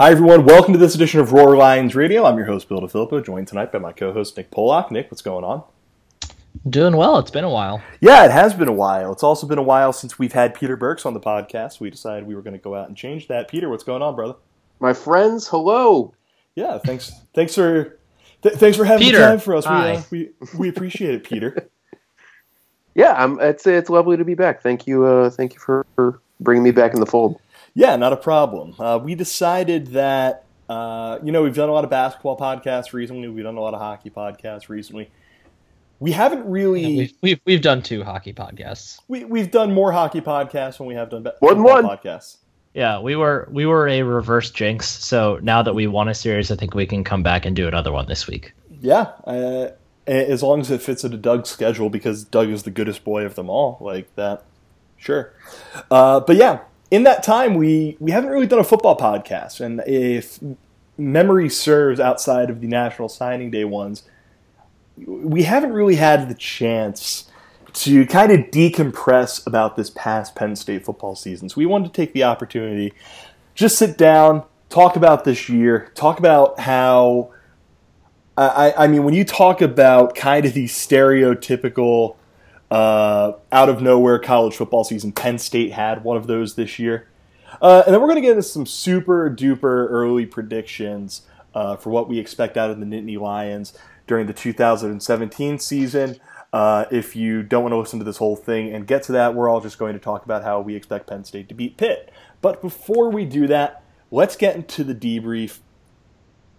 Hi, everyone. Welcome to this edition of Roar Lions Radio. I'm your host, Bill DeFilippo, joined tonight by my co host, Nick Pollock. Nick, what's going on? Doing well. It's been a while. Yeah, it has been a while. It's also been a while since we've had Peter Burks on the podcast. We decided we were going to go out and change that. Peter, what's going on, brother? My friends, hello. Yeah, thanks. Thanks for th- thanks for having Peter, the time for us. We, uh, we we appreciate it, Peter. Yeah, I'm, it's it's lovely to be back. Thank you, uh, thank you for, for bringing me back in the fold. Yeah, not a problem. Uh, we decided that uh, you know we've done a lot of basketball podcasts recently. We've done a lot of hockey podcasts recently. We haven't really We've, we've we've done two hockey podcasts. we, we've done more hockey podcasts than we have done ba- More one. podcasts. Yeah, we were we were a reverse jinx. So now that we won a series, I think we can come back and do another one this week. Yeah, uh, as long as it fits into Doug's schedule, because Doug is the goodest boy of them all, like that. Sure, uh, but yeah, in that time we we haven't really done a football podcast, and if memory serves, outside of the National Signing Day ones, we haven't really had the chance to kind of decompress about this past Penn State football season. So we wanted to take the opportunity, just sit down, talk about this year, talk about how. I, I mean, when you talk about kind of the stereotypical uh, out of nowhere college football season, Penn State had one of those this year. Uh, and then we're going to get into some super duper early predictions uh, for what we expect out of the Nittany Lions during the 2017 season. Uh, if you don't want to listen to this whole thing and get to that, we're all just going to talk about how we expect Penn State to beat Pitt. But before we do that, let's get into the debrief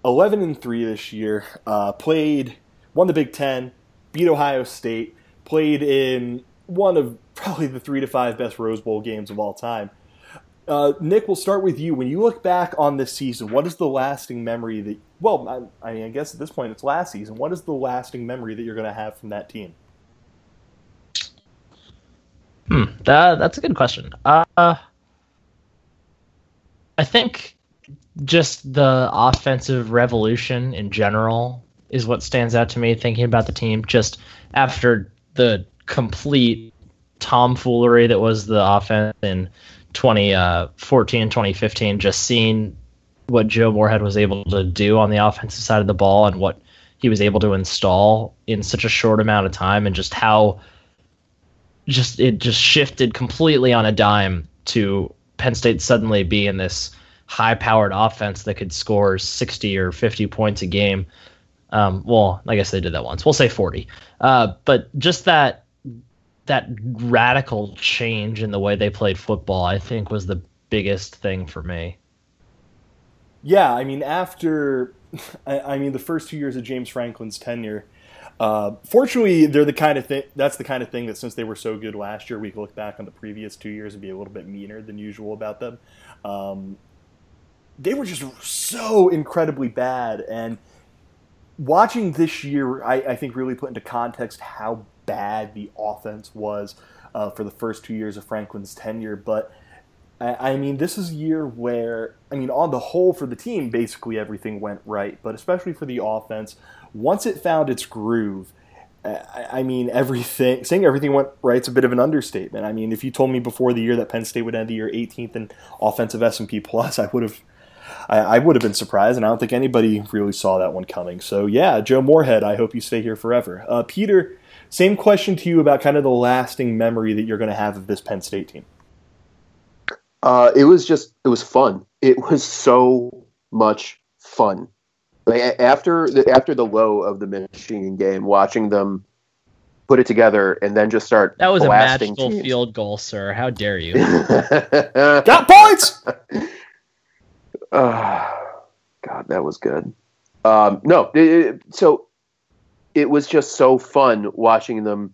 11 and 3 this year. Uh, played, won the Big Ten, beat Ohio State, played in one of probably the three to five best Rose Bowl games of all time. Uh, Nick, we'll start with you. When you look back on this season, what is the lasting memory that, well, I, I mean, I guess at this point it's last season. What is the lasting memory that you're going to have from that team? Hmm, that that's a good question. Uh, I think just the offensive revolution in general is what stands out to me. Thinking about the team, just after the complete tomfoolery that was the offense in 2014, uh, 2015, just seeing what Joe Moorhead was able to do on the offensive side of the ball and what he was able to install in such a short amount of time, and just how just it just shifted completely on a dime to Penn State suddenly be in this high-powered offense that could score 60 or 50 points a game. Um, well, I guess they did that once. We'll say 40. Uh, but just that that radical change in the way they played football, I think, was the biggest thing for me. Yeah, I mean, after, I, I mean, the first two years of James Franklin's tenure, uh, fortunately, they're the kind of thing. That's the kind of thing that since they were so good last year, we can look back on the previous two years and be a little bit meaner than usual about them. Um, they were just so incredibly bad, and watching this year, I, I think really put into context how bad the offense was uh, for the first two years of Franklin's tenure. But I, I mean, this is a year where, I mean, on the whole for the team, basically everything went right, but especially for the offense, once it found its groove, I mean, everything saying everything went right's a bit of an understatement. I mean, if you told me before the year that Penn State would end the year 18th in offensive S and P plus, I would have, I, I would have been surprised, and I don't think anybody really saw that one coming. So yeah, Joe Moorhead, I hope you stay here forever. Uh, Peter, same question to you about kind of the lasting memory that you're going to have of this Penn State team. Uh, it was just it was fun. It was so much fun. Like, after the after the low of the Michigan game, watching them put it together and then just start That was a magical teams. field goal, sir. How dare you? Got points. Ah, God, that was good. Um, no, it- so it was just so fun watching them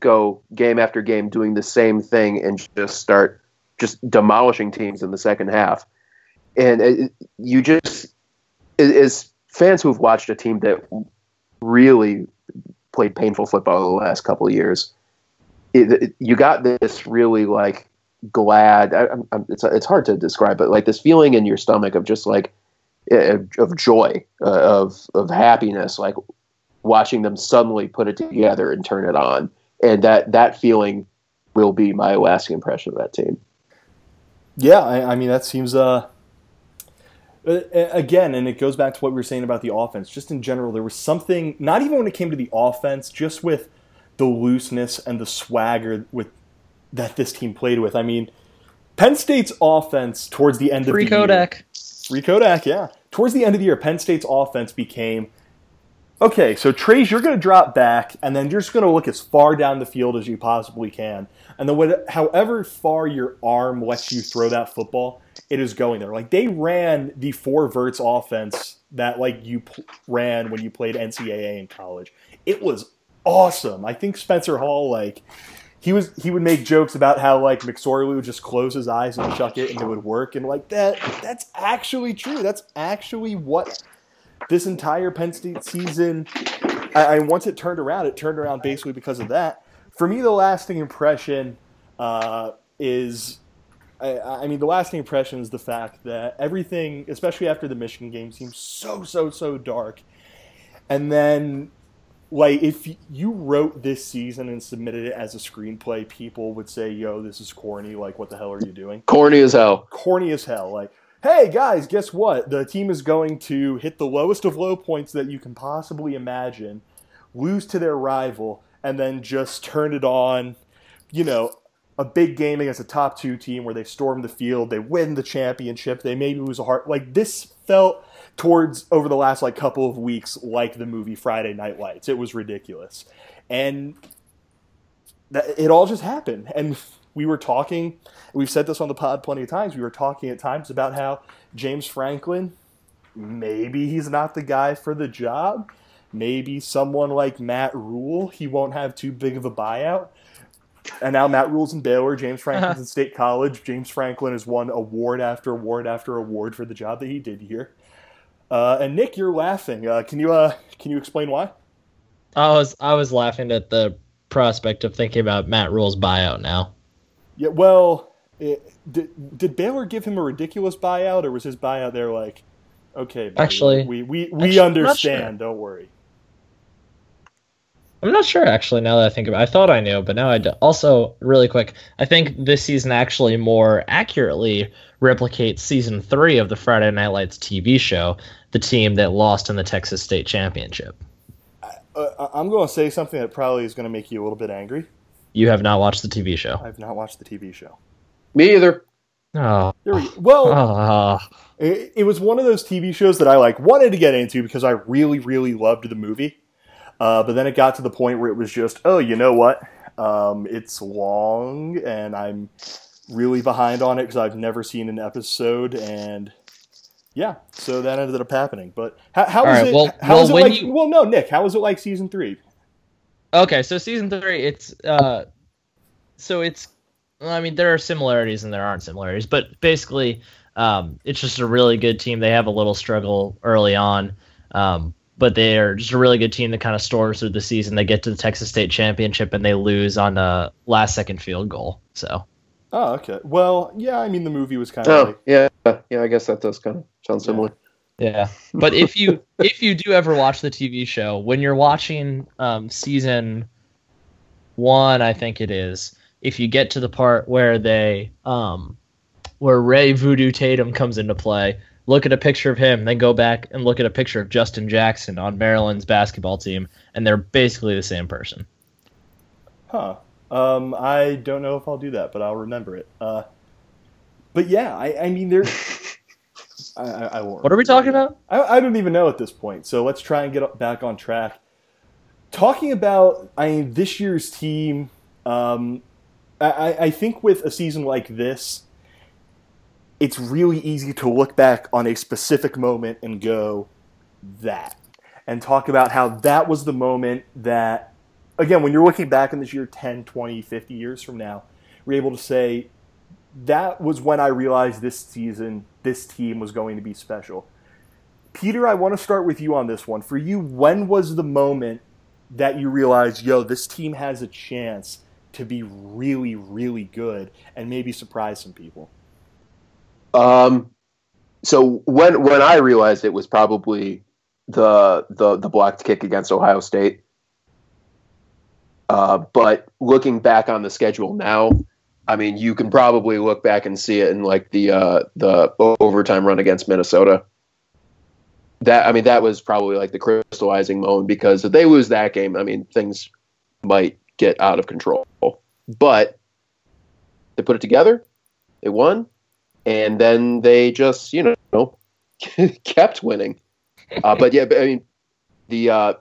go game after game doing the same thing and just start just demolishing teams in the second half. And it, you just, as fans who've watched a team that really played painful football the last couple of years, you got this really like glad. I, I'm- it's it's hard to describe, but like this feeling in your stomach of just like eh, of joy, uh, of of happiness, like watching them suddenly put it together and turn it on, and that that feeling will be my lasting impression of that team. Yeah, I, I mean that seems Uh, again, and it goes back to what we were saying about the offense. Just in general, there was something, not even when it came to the offense, just with the looseness and the swagger with that this team played with. I mean, Penn State's offense towards the end Free of the Kodak. year. Free Kodak, yeah. Towards the end of the year, Penn State's offense became okay, so Trace, you're going to drop back, and then you're just going to look as far down the field as you possibly can. And then, what, however far your arm lets you throw that football, it is going there. Like they ran the four verts offense that like you pl- ran when you played NCAA in college. It was awesome. I think Spencer Hall like he was he would make jokes about how like McSorley would just close his eyes and chuck it and it would work and like that that's actually true. That's actually what this entire Penn State season I, I once it turned around, it turned around basically because of that. For me, the lasting impression uh, is I, I, mean, the lasting impression is the fact that everything, especially after the Michigan game, seems so, so, so dark. And then, like, if you wrote this season and submitted it as a screenplay, people would say, yo, this is corny. Like, what the hell are you doing? Corny as hell. Corny as hell. Like, hey, guys, guess what? The team is going to hit the lowest of low points that you can possibly imagine, lose to their rival, and then just turn it on, you know, a big game against a top two team where they storm the field, they win the championship, they maybe lose a heart. Like this felt towards over the last like couple of weeks like the movie Friday Night Lights. It was ridiculous, and that, it all just happened. And we were talking. We've said this on the pod plenty of times. We were talking at times about how James Franklin, maybe he's not the guy for the job. Maybe someone like Matt Rhule, he won't have too big of a buyout and now Matt Rhule's in Baylor. James Franklin's in State College. James Franklin has won award after award after award for the job that he did here. Uh, and Nick, you're laughing. Uh, can you uh, can you explain why? I was I was laughing at the prospect of thinking about Matt Rhule's buyout now. Yeah, well, it, did did Baylor give him a ridiculous buyout, or was his buyout there like, okay, buddy, actually, we we, we actually, understand. Sure. Don't worry. I'm not sure actually. Now that I think about, it. I thought I knew, but now I do. Also, really quick, I think this season actually more accurately replicates season three of the Friday Night Lights TV show, the team that lost in the Texas State Championship. Uh, I'm going to say something that probably is going to make you a little bit angry. You have not watched the TV show. I've not watched the TV show. Me either. Oh. We well, oh. it, it was one of those TV shows that I like wanted to get into because I really, really loved the movie uh, but then it got to the point where it was just, oh, you know what? Um, it's long, and I'm really behind on it because I've never seen an episode, and yeah, so that ended up happening. But how, how was right, it? Well, how well, it like? You... Well, no, Nick, how was it like season three? Okay, so season three, it's uh, so it's. I mean, there are similarities and there aren't similarities, but basically, um, it's just a really good team. They have a little struggle early on, um, but they're just a really good team that kind of stores through the season. They get to the Texas State Championship and they lose on a last second field goal. So. Oh, okay. Well, yeah. I mean, the movie was kind of. Oh, like... yeah, yeah. I guess that does kind of sound similar. Yeah, but if you if you do ever watch the TV show, when you're watching um, season one, I think it is. If you get to the part where they um, where Ray Voodoo Tatum comes into play, look at a picture of him, then go back and look at a picture of Justin Jackson on Maryland's basketball team, and they're basically the same person. Huh. Um, I don't know if I'll do that, but I'll remember it. Uh, but yeah, I, I mean, there's. I, I, won't. What are we talking about? I, I don't even know at this point. So let's try and get back on track. Talking about, I mean, this year's team. Um, I, I think with a season like this, it's really easy to look back on a specific moment and go, that. And talk about how that was the moment that, again, when you're looking back in this year 10, 20, 50 years from now, we're able to say, that was when I realized this season, this team was going to be special. Peter, I want to start with you on this one. For you, when was the moment that you realized, yo, this team has a chance to be really, really good and maybe surprise some people? Um, so when when I realized it was probably the the the blocked kick against Ohio State. Uh, but looking back on the schedule now, I mean, you can probably look back and see it in like the uh, the overtime run against Minnesota. that I mean that was probably like the crystallizing moment because if they lose that game, I mean things might get out of control. But they put it together, they won, and then they just you know kept winning. Uh, but yeah, I mean the uh,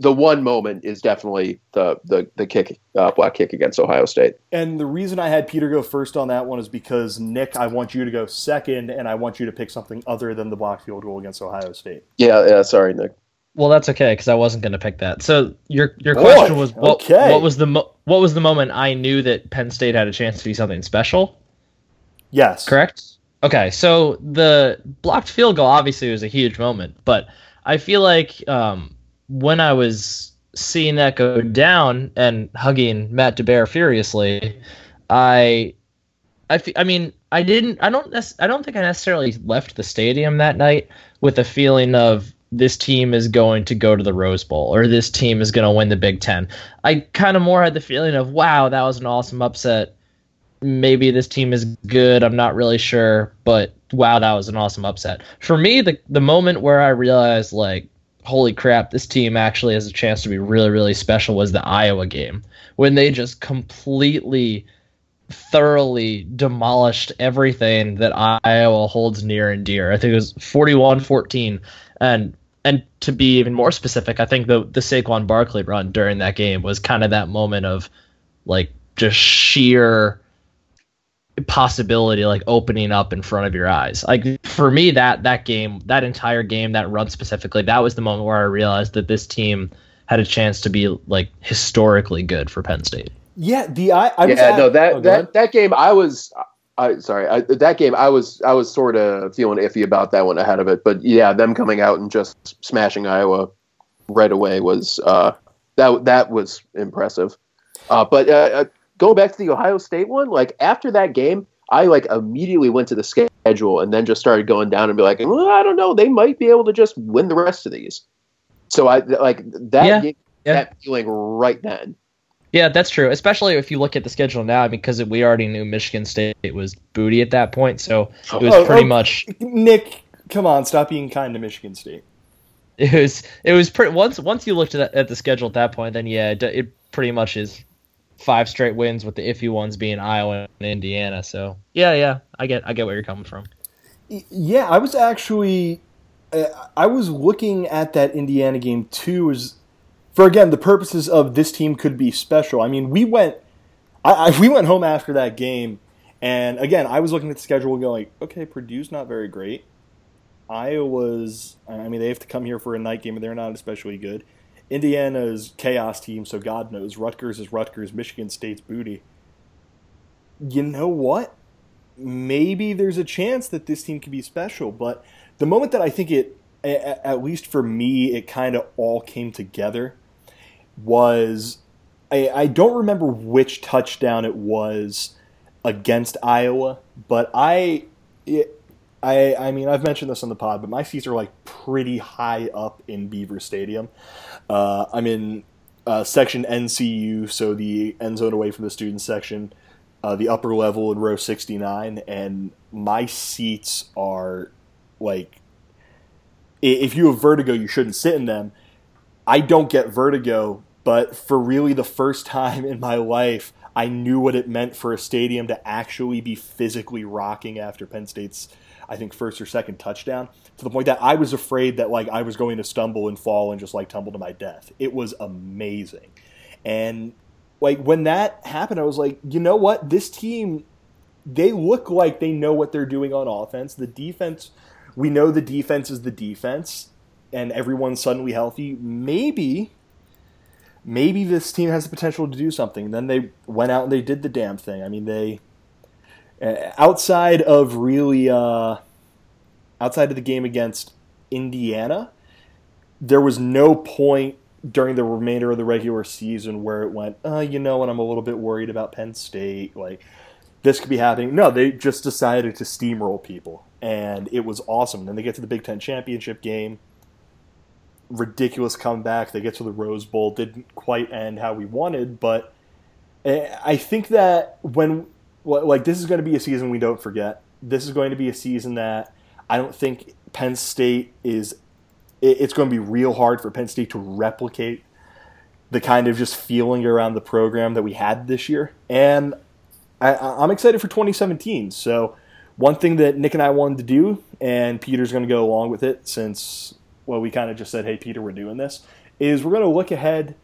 the one moment is definitely the the the kick uh, black kick against Ohio State. And the reason I had Peter go first on that one is because Nick, I want you to go second, and I want you to pick something other than the block field goal against Ohio State. Yeah, yeah. Sorry, Nick. Well, that's okay because I wasn't going to pick that. So your your Boy, question was what, okay. what was the mo- what was the moment I knew that Penn State had a chance to be something special? Yes, Correct. Okay, so the blocked field goal obviously was a huge moment, but I feel like um, when I was seeing that go down and hugging Matt DeBear furiously, I, I, I mean, I didn't, I don't, nec- I don't think I necessarily left the stadium that night with a feeling of this team is going to go to the Rose Bowl or this team is going to win the Big Ten. I kind of more had the feeling of, wow, that was an awesome upset maybe this team is good. I'm not really sure, but wow, that was an awesome upset. For me, the the moment where I realized like, holy crap, this team actually has a chance to be really really special was the Iowa game when they just completely thoroughly demolished everything that Iowa holds near and dear. I think it was 41-14 and and to be even more specific, I think the the Saquon Barkley run during that game was kind of that moment of like just sheer possibility like opening up in front of your eyes. Like for me that that game, that entire game, that run specifically, that was the moment where I realized that this team had a chance to be like historically good for Penn State. Yeah, the I, I was yeah, at- no that oh, that that game I was. I sorry, I, that game I was I was sort of feeling iffy about that one ahead of it, but yeah, them coming out and just smashing Iowa right away was uh, that that was impressive. Uh, but uh, going back to the Ohio State one, like after that game, I like immediately went to the schedule and then just started going down and be like, well, I don't know, they might be able to just win the rest of these. So I like that Yeah, game, yeah. that feeling right then. Yeah, that's true. Especially if you look at the schedule now, because we already knew Michigan State was booty at that point, so it was Oh, oh pretty oh, much Nick, come on, stop being kind to Michigan State. it was it was pretty once once you looked at, at the schedule at that point, then yeah, it, it pretty much is five straight wins with the iffy ones being Iowa and Indiana. So yeah, yeah, I get I get where you're coming from. Yeah, I was actually, uh, I was looking at that Indiana game too, as for again the purposes of this team could be special. I mean, we went, I, I we went home after that game, and again, I was looking at the schedule and going, okay, Purdue's not very great. Iowa's, I mean, they have to come here for a night game, and they're not especially good. Indiana's chaos team, so God knows. Rutgers is Rutgers. Michigan State's booty. You know what? maybe there's a chance that this team could be special. But the moment that I think it, at least for me, it kind of all came together was I, I don't remember which touchdown it was against Iowa, but I. It, I, I mean, I've mentioned this on the pod, but my seats are like pretty high up in Beaver Stadium. Uh, I'm in uh, section NCU, so the end zone away from the student section uh, the upper level in row 69 and my seats are like if you have vertigo you shouldn't sit in them. I don't get vertigo but for really the first time in my life i knew what it meant for a stadium to actually be physically rocking after penn state's i think first or second touchdown to the point that i was afraid that like i was going to stumble and fall and just like tumble to my death it was amazing and like when that happened, I was like, you know what? This team, they look like they know what they're doing on offense. The defense, we know the defense is the defense, and everyone's suddenly healthy. Maybe, maybe this team has the potential to do something. Then they went out and they did the damn thing. I mean, they outside of really uh, outside of the game against Indiana, there was no point during the remainder of the regular season where it went, uh, you know what, I'm a little bit worried about Penn State. Like, this could be happening. No, they just decided to steamroll people, and it was awesome. Then they get to the Big Ten championship game. Ridiculous comeback. They get to the Rose Bowl. Didn't quite end how we wanted, but eh, I think that when, like, this is going to be a season we don't forget. This is going to be a season that I don't think Penn State is it's going to be real hard for Penn State to replicate the kind of just feeling around the program that we had this year. And I, I'm excited for 2017. So, one thing that Nick and I wanted to do, and Peter's going to go along with it since, well, we kind of just said, hey, Peter, we're doing this, is we're going to look ahead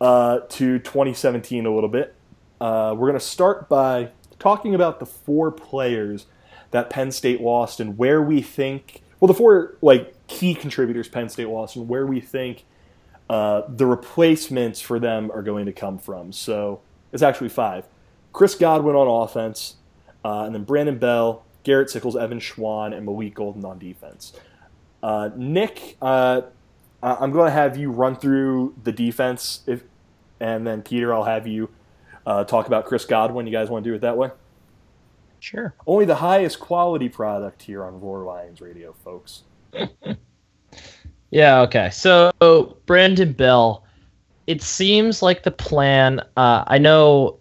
uh, to 2017 a little bit. Uh, we're going to start by talking about the four players that Penn State lost and where we think, well, the four like key contributors Penn State lost and where we think uh, the replacements for them are going to come from. So it's actually five. Chris Godwin on offense, uh, and then Brandon Bell, Garrett Sickles, Evan Schwan, and Malik Golden on defense. Uh, Nick, uh, I'm going to have you run through the defense, if, and then Peter, I'll have you uh, talk about Chris Godwin. You guys want to do it that way? Sure. Only the highest quality product here on Roar Lions Radio, folks. yeah. Okay. So Brandon Bell. It seems like the plan. Uh, I know.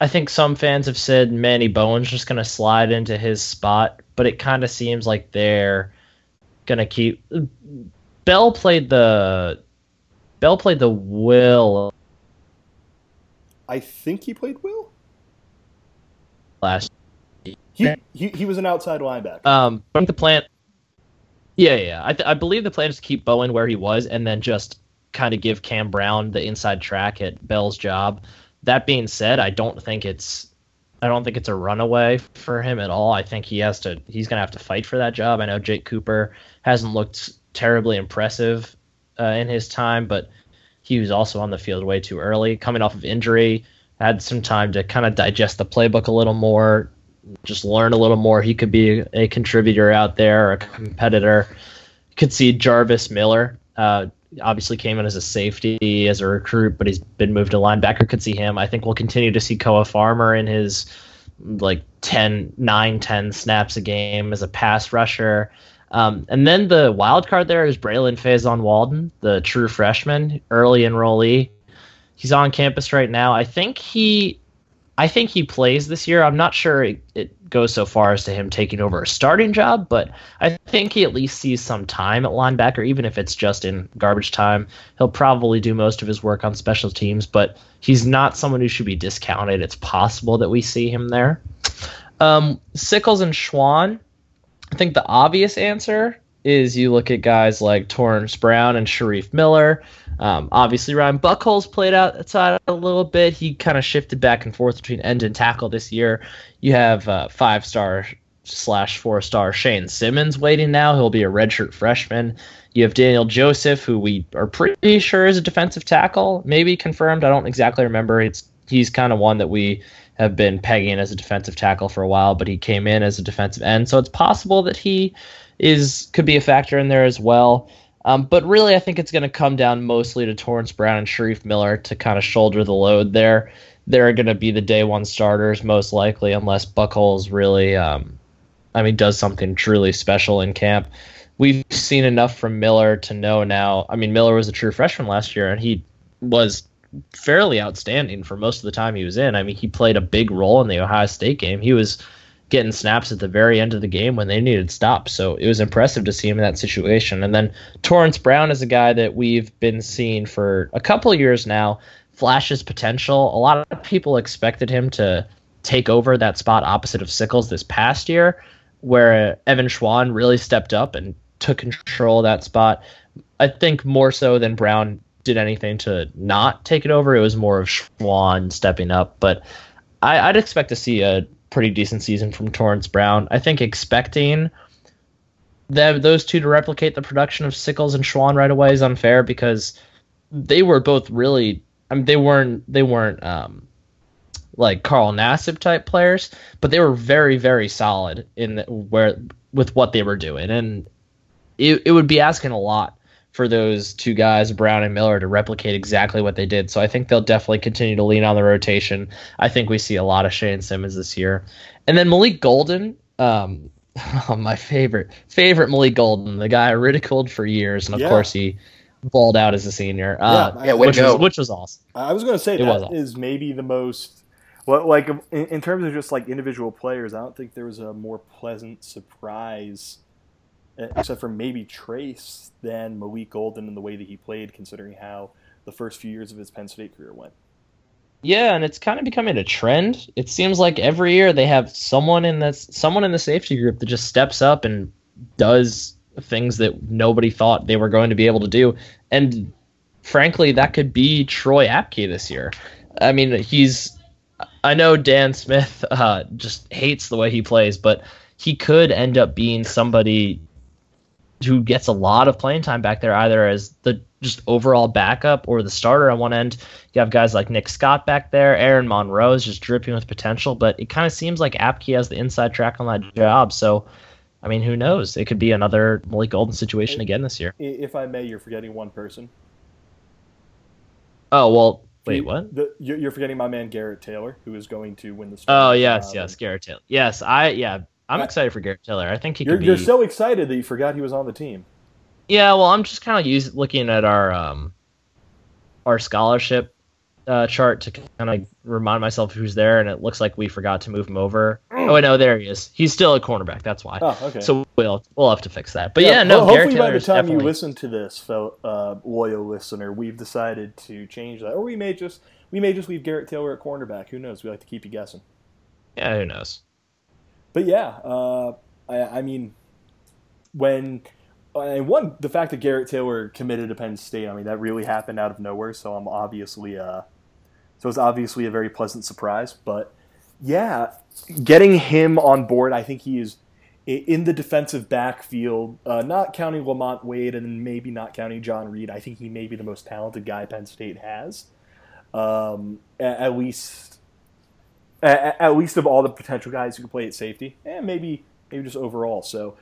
I think some fans have said Manny Bowen's just going to slide into his spot, but it kind of seems like they're going to keep. Bell played the. Bell played the will. I think he played Will last. He, he, he was an outside linebacker. Um, I think the plan. Yeah, yeah. I, th- I believe the plan is to keep Bowen where he was, and then just kind of give Cam Brown the inside track at Bell's job. That being said, I don't think it's I don't think it's a runaway for him at all. I think he has to he's going to have to fight for that job. I know Jake Cooper hasn't looked terribly impressive uh, in his time, but he was also on the field way too early, coming off of injury. Had some time to kind of digest the playbook a little more, just learn a little more. He could be a contributor out there, a competitor. You could see Jarvis Miller. Uh, obviously came in as a safety as a recruit, but he's been moved to linebacker. Could see him. I think we'll continue to see Koa Farmer in his like 10, 9, 10 snaps a game as a pass rusher. Um, and then the wild card there is Brelin Faison Walden, the true freshman, early enrollee. He's on campus right now. I think he I think he plays this year. I'm not sure it, it, goes so far as to him taking over a starting job, but I think he at least sees some time at linebacker, even if it's just in garbage time. He'll probably do most of his work on special teams, but he's not someone who should be discounted. It's possible that we see him there. Um, Sickles and Schwan, I think the obvious answer is you look at guys like Torrence Brown and Shareef Miller. Um, obviously, Ryan Buchholz played outside a little bit. He kind of shifted back and forth between end and tackle this year. You have uh, five star slash four star Shane Simmons waiting now. He'll be a redshirt freshman. You have Daniel Joseph, who we are pretty sure is a defensive tackle, maybe confirmed. I don't exactly remember. It's he's kind of one that we have been pegging as a defensive tackle for a while, but he came in as a defensive end, so it's possible that he is could be a factor in there as well. Um, but really, I think it's going to come down mostly to Torrence Brown and Shareef Miller to kind of shoulder the load there. They're going to be the day one starters most likely, unless Buchholz really, um, I mean, does something truly special in camp. We've seen enough from Miller to know now. I mean, Miller was a true freshman last year, and he was fairly outstanding for most of the time he was in. I mean, he played a big role in the Ohio State game. He was getting snaps at the very end of the game when they needed stops. So it was impressive to see him in that situation. And then Torrence Brown is a guy that we've been seeing for a couple years now, flashes potential. A lot of people expected him to take over that spot opposite of Sickles this past year, where Evan Schwan really stepped up and took control of that spot. I think more so than Brown did anything to not take it over. It was more of Schwan stepping up. But I, would expect to see a pretty decent season from Torrence Brown. I think expecting them those two to replicate the production of Sickles and Schwan right away is unfair because they were both really I mean they weren't they weren't um, like Carl Nassib type players, but they were very very solid in the, where with what they were doing and it, it would be asking a lot for those two guys, Brown and Miller, to replicate exactly what they did. So I think they'll definitely continue to lean on the rotation. I think we see a lot of Shane Simmons this year. And then Malik Golden, um, my favorite, favorite Malik Golden, the guy I ridiculed for years. And of yeah. course, he balled out as a senior. Uh, yeah, yeah which, was, which was awesome. I was going to say it that is maybe the most. Well, like in, in terms of just like individual players, I don't think there was a more pleasant surprise except for maybe Trace, than Malik Golden in the way that he played, considering how the first few years of his Penn State career went. Yeah, and it's kind of becoming a trend. It seems like every year they have someone in this someone in the safety group that just steps up and does things that nobody thought they were going to be able to do. And frankly, that could be Troy Apke this year. I mean, he's I know Dan Smith uh, just hates the way he plays, but he could end up being somebody who gets a lot of playing time back there, either as the just overall backup or the starter on one end. You have guys like Nick Scott back there. Ayron Monroe is just dripping with potential, but it kind of seems like Apke has the inside track on that job. So, I mean, who knows? It could be another Malik Golden situation again this year. If I may, you're forgetting one person. Oh well, wait, what? The, you're forgetting my man Garrett Taylor, who is going to win the. Oh yes, yes, um, Garrett Taylor. Yes, I yeah, I'm excited for Garrett Taylor. I think he you're, could be. You're so excited that you forgot he was on the team. Yeah, well, I'm just kind of use, looking at our um, our scholarship uh, chart to kind of remind myself who's there, and it looks like we forgot to move him over. Oh, no, there he is. He's still a cornerback. That's why. Oh, okay. So we'll we'll have to fix that. But yeah, yeah no. Well, hopefully, by the time definitely... you listen to this, fellow, uh, loyal listener, we've decided to change that, or we may just we may just leave Garrett Taylor at cornerback. Who knows? We like to keep you guessing. Yeah, who knows? But yeah, uh, I, I mean, when one the fact that Garrett Taylor committed to Penn State, I mean that really happened out of nowhere. So I'm obviously uh, so it's obviously a very pleasant surprise. But yeah, getting him on board, I think he is in the defensive backfield, uh, not counting Lamont Wade and maybe not counting John Reed. I think he may be the most talented guy Penn State has, um, at, at, least at, at, least of all the potential guys who can play at safety, and maybe maybe just overall. So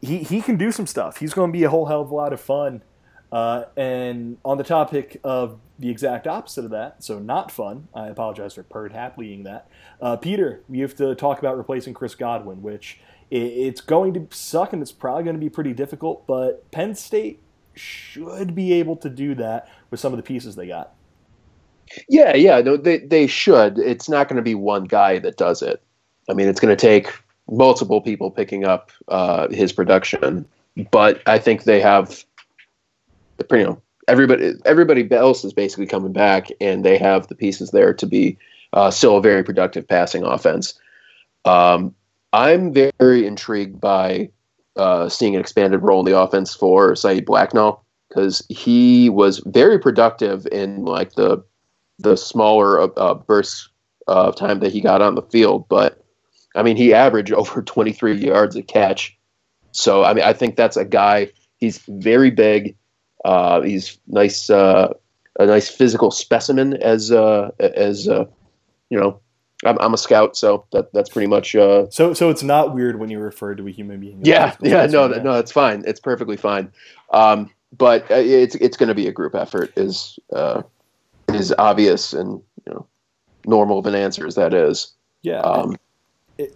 he, he can do some stuff. He's going to be a whole hell of a lot of fun. Uh, and on the topic of the exact opposite of that, so not fun, I apologize for Perd happying that. Uh, Peter, we have to talk about replacing Chris Godwin, which it's going to suck and it's probably going to be pretty difficult, but Penn State should be able to do that with some of the pieces they got. Yeah, yeah, no, they they should. It's not going to be one guy that does it. I mean, it's going to take multiple people picking up uh, his production, but I think they have, you know, everybody everybody else is basically coming back, and they have the pieces there to be uh, still a very productive passing offense. Um, I'm very intrigued by uh, seeing an expanded role in the offense for Saeed Blacknall because he was very productive in like the the smaller uh, bursts of time that he got on the field, but I mean, he averaged over 23 yards a catch. So, I mean, I think that's a guy. He's very big. Uh, he's nice, uh, a nice physical specimen. As uh, as uh, you know, I'm, I'm, a scout, so that that's pretty much. Uh, so, so it's not weird when you refer to a human being. Yeah, yeah, no, no, it's fine. It's perfectly fine. Um, but uh, it's it's going to be a group effort. Is is obvious and you know normal of an answer as that is. Yeah. Um,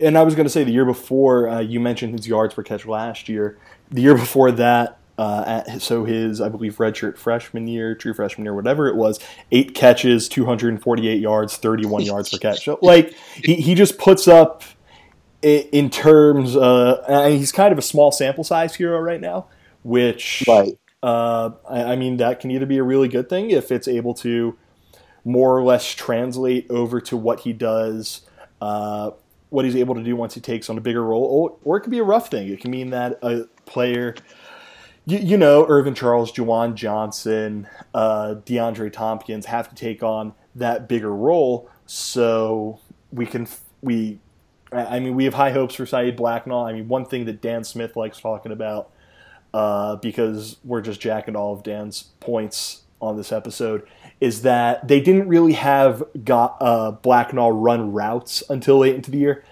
and I was going to say the year before uh, you mentioned his yards per catch last year. The year before that, uh, at, so his I believe redshirt freshman year, true freshman year, whatever it was, eight catches, 248 yards, 31 yards per catch. So like he he just puts up in terms. Uh, and he's kind of a small sample size hero right now, which right. Uh, I, I mean that can either be a really good thing if it's able to more or less translate over to what he does uh, what he's able to do once he takes on a bigger role, or, or it could be a rough thing. It can mean that a player, you, you know, Irvin Charles, Juwan Johnson, uh, DeAndre Thompkins have to take on that bigger role. So we can we, I mean, we have high hopes for Saeed Blacknall. I mean, one thing that Dan Smith likes talking about, uh, because we're just jacking all of Dan's points on this episode is that they didn't really have got uh, Blacknall run routes until late into the year.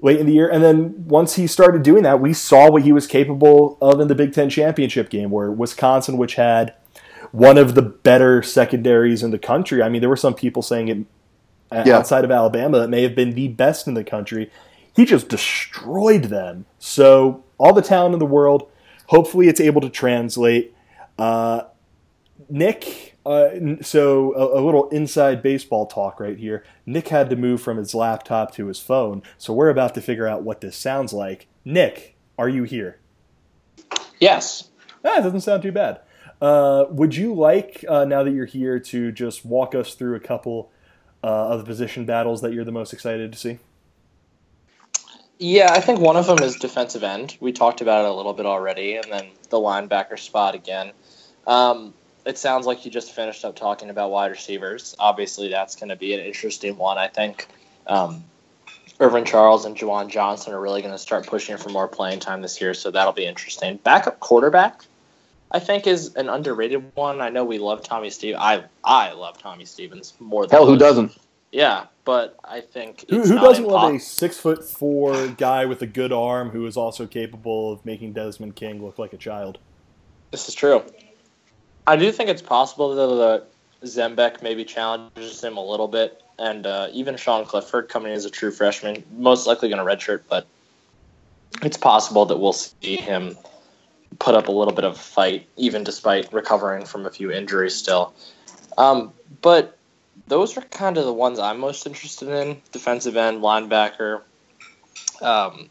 Late in the year, and then once he started doing that, we saw what he was capable of in the Big Ten championship game, where Wisconsin, which had one of the better secondaries in the country. I mean, there were some people saying it yeah. outside of Alabama that may have been the best in the country. He just destroyed them. So all the talent in the world. Hopefully, it's able to translate. Uh, Nick uh, so a, a, little inside baseball talk right here. Nick had to move from his laptop to his phone, so we're about to figure out what this sounds like. Nick, are you here? Yes. Ah, it doesn't sound too bad. Uh, would you like, uh, now that you're here, to just walk us through a couple uh, of the position battles that you're the most excited to see? Yeah, I think one of them is defensive end. We talked about it a little bit already, and then the linebacker spot again. Um, it sounds like you just finished up talking about wide receivers. Obviously, that's going to be an interesting one. I think um, Irvin Charles and Juwan Johnson are really going to start pushing for more playing time this year, so that'll be interesting. Backup quarterback, I think, is an underrated one. I know we love Tommy Stevens. I I love Tommy Stevens more than Hell, who doesn't? Yeah, but I think Who, it's who doesn't love a six foot four guy with a good arm who is also capable of making Desmond King look like a child? This is true. I do think it's possible though that Zembiec maybe challenges him a little bit, and uh, even Sean Clifford coming in as a true freshman, most likely going to redshirt, but it's possible that we'll see him put up a little bit of a fight, even despite recovering from a few injuries still. Um, but those are kind of the ones I'm most interested in: defensive end, linebacker. Um,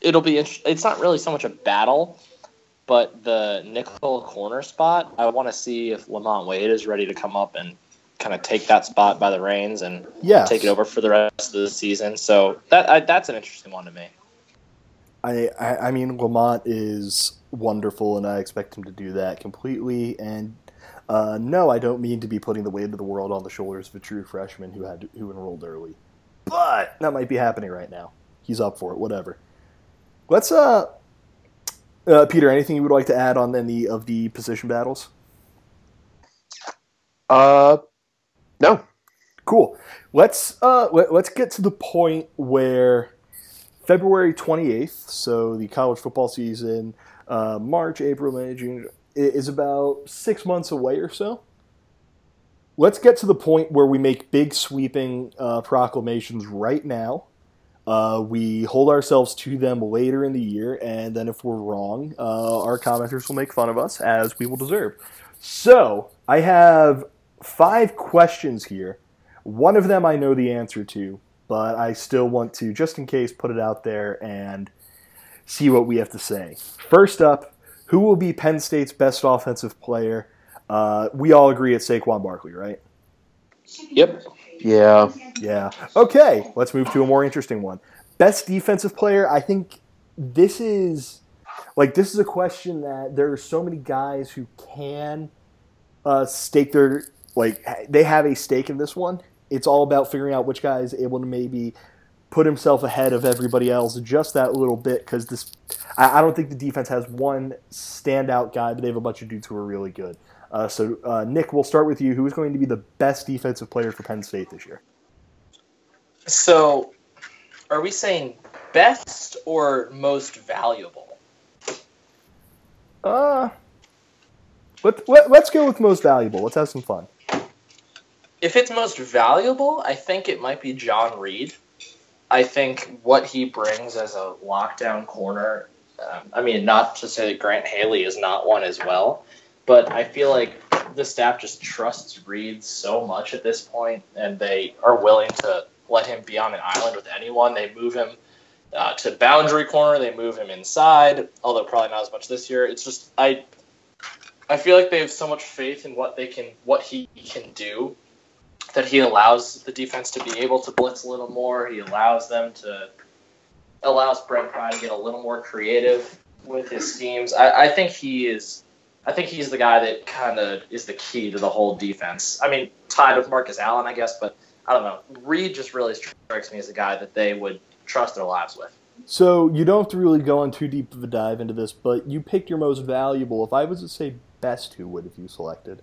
it'll be. Int- it's not really so much a battle but the nickel corner spot, I want to see if Lamont Wade is ready to come up and kind of take that spot by the reins and Yes. take it over for the rest of the season. So that I, that's an interesting one to me. I, I, I mean, Lamont is wonderful, and I expect him to do that completely. And uh, no, I don't mean to be putting the weight of the world on the shoulders of a true freshman who had who enrolled early, but that might be happening right now. He's up for it. Whatever. Let's uh, uh Peter. Anything you would like to add on any of the position battles? Uh, no. Cool. Let's uh let, let's get to the point where February 28th, so the college football season, uh, March, April, May, June is about 6 months away or so. Let's get to the point where we make big sweeping uh, proclamations right now. Uh, we hold ourselves to them later in the year, and then if we're wrong, uh, our commenters will make fun of us as we will deserve. So, I have five questions here. One of them I know the answer to, but I still want to, just in case, put it out there and see what we have to say. First up, who will be Penn State's best offensive player? Uh, we all agree it's Saquon Barkley, right? Yep. Yeah. Yeah. Okay, let's move to a more interesting one. Best defensive player, I think this is like this is a question that there are so many guys who can uh, stake their like they have a stake in this one. It's all about figuring out which guy is able to maybe put himself ahead of everybody else just that little bit because this I, I don't think the defense has one standout guy, but they have a bunch of dudes who are really good. Uh, so uh, Nick, we'll start with you. Who is going to be the best defensive player for Penn State this year? So, are we saying best or most valuable? Uh, let, let, let's go with most valuable. Let's have some fun. If it's most valuable, I think it might be John Reed. I think what he brings as a lockdown corner. Um, I mean, not to say that Grant Haley is not one as well, but I feel like the staff just trusts Reed so much at this point, and they are willing to let him be on an island with anyone. They move him uh, to boundary corner. They move him inside, although probably not as much this year. It's just I, I feel like they have so much faith in what they can, what he can do, that he allows the defense to be able to blitz a little more. He allows them to allows Brent Pry to get a little more creative with his schemes. I, I think he is. I think he's the guy that kind of is the key to the whole defense. I mean, tied with Marcus Allen, I guess, but I don't know. Reed just really strikes me as a guy that they would trust their lives with. So you don't have to really go on too deep of a dive into this, but you picked your most valuable. If I was to say best, who would have you selected?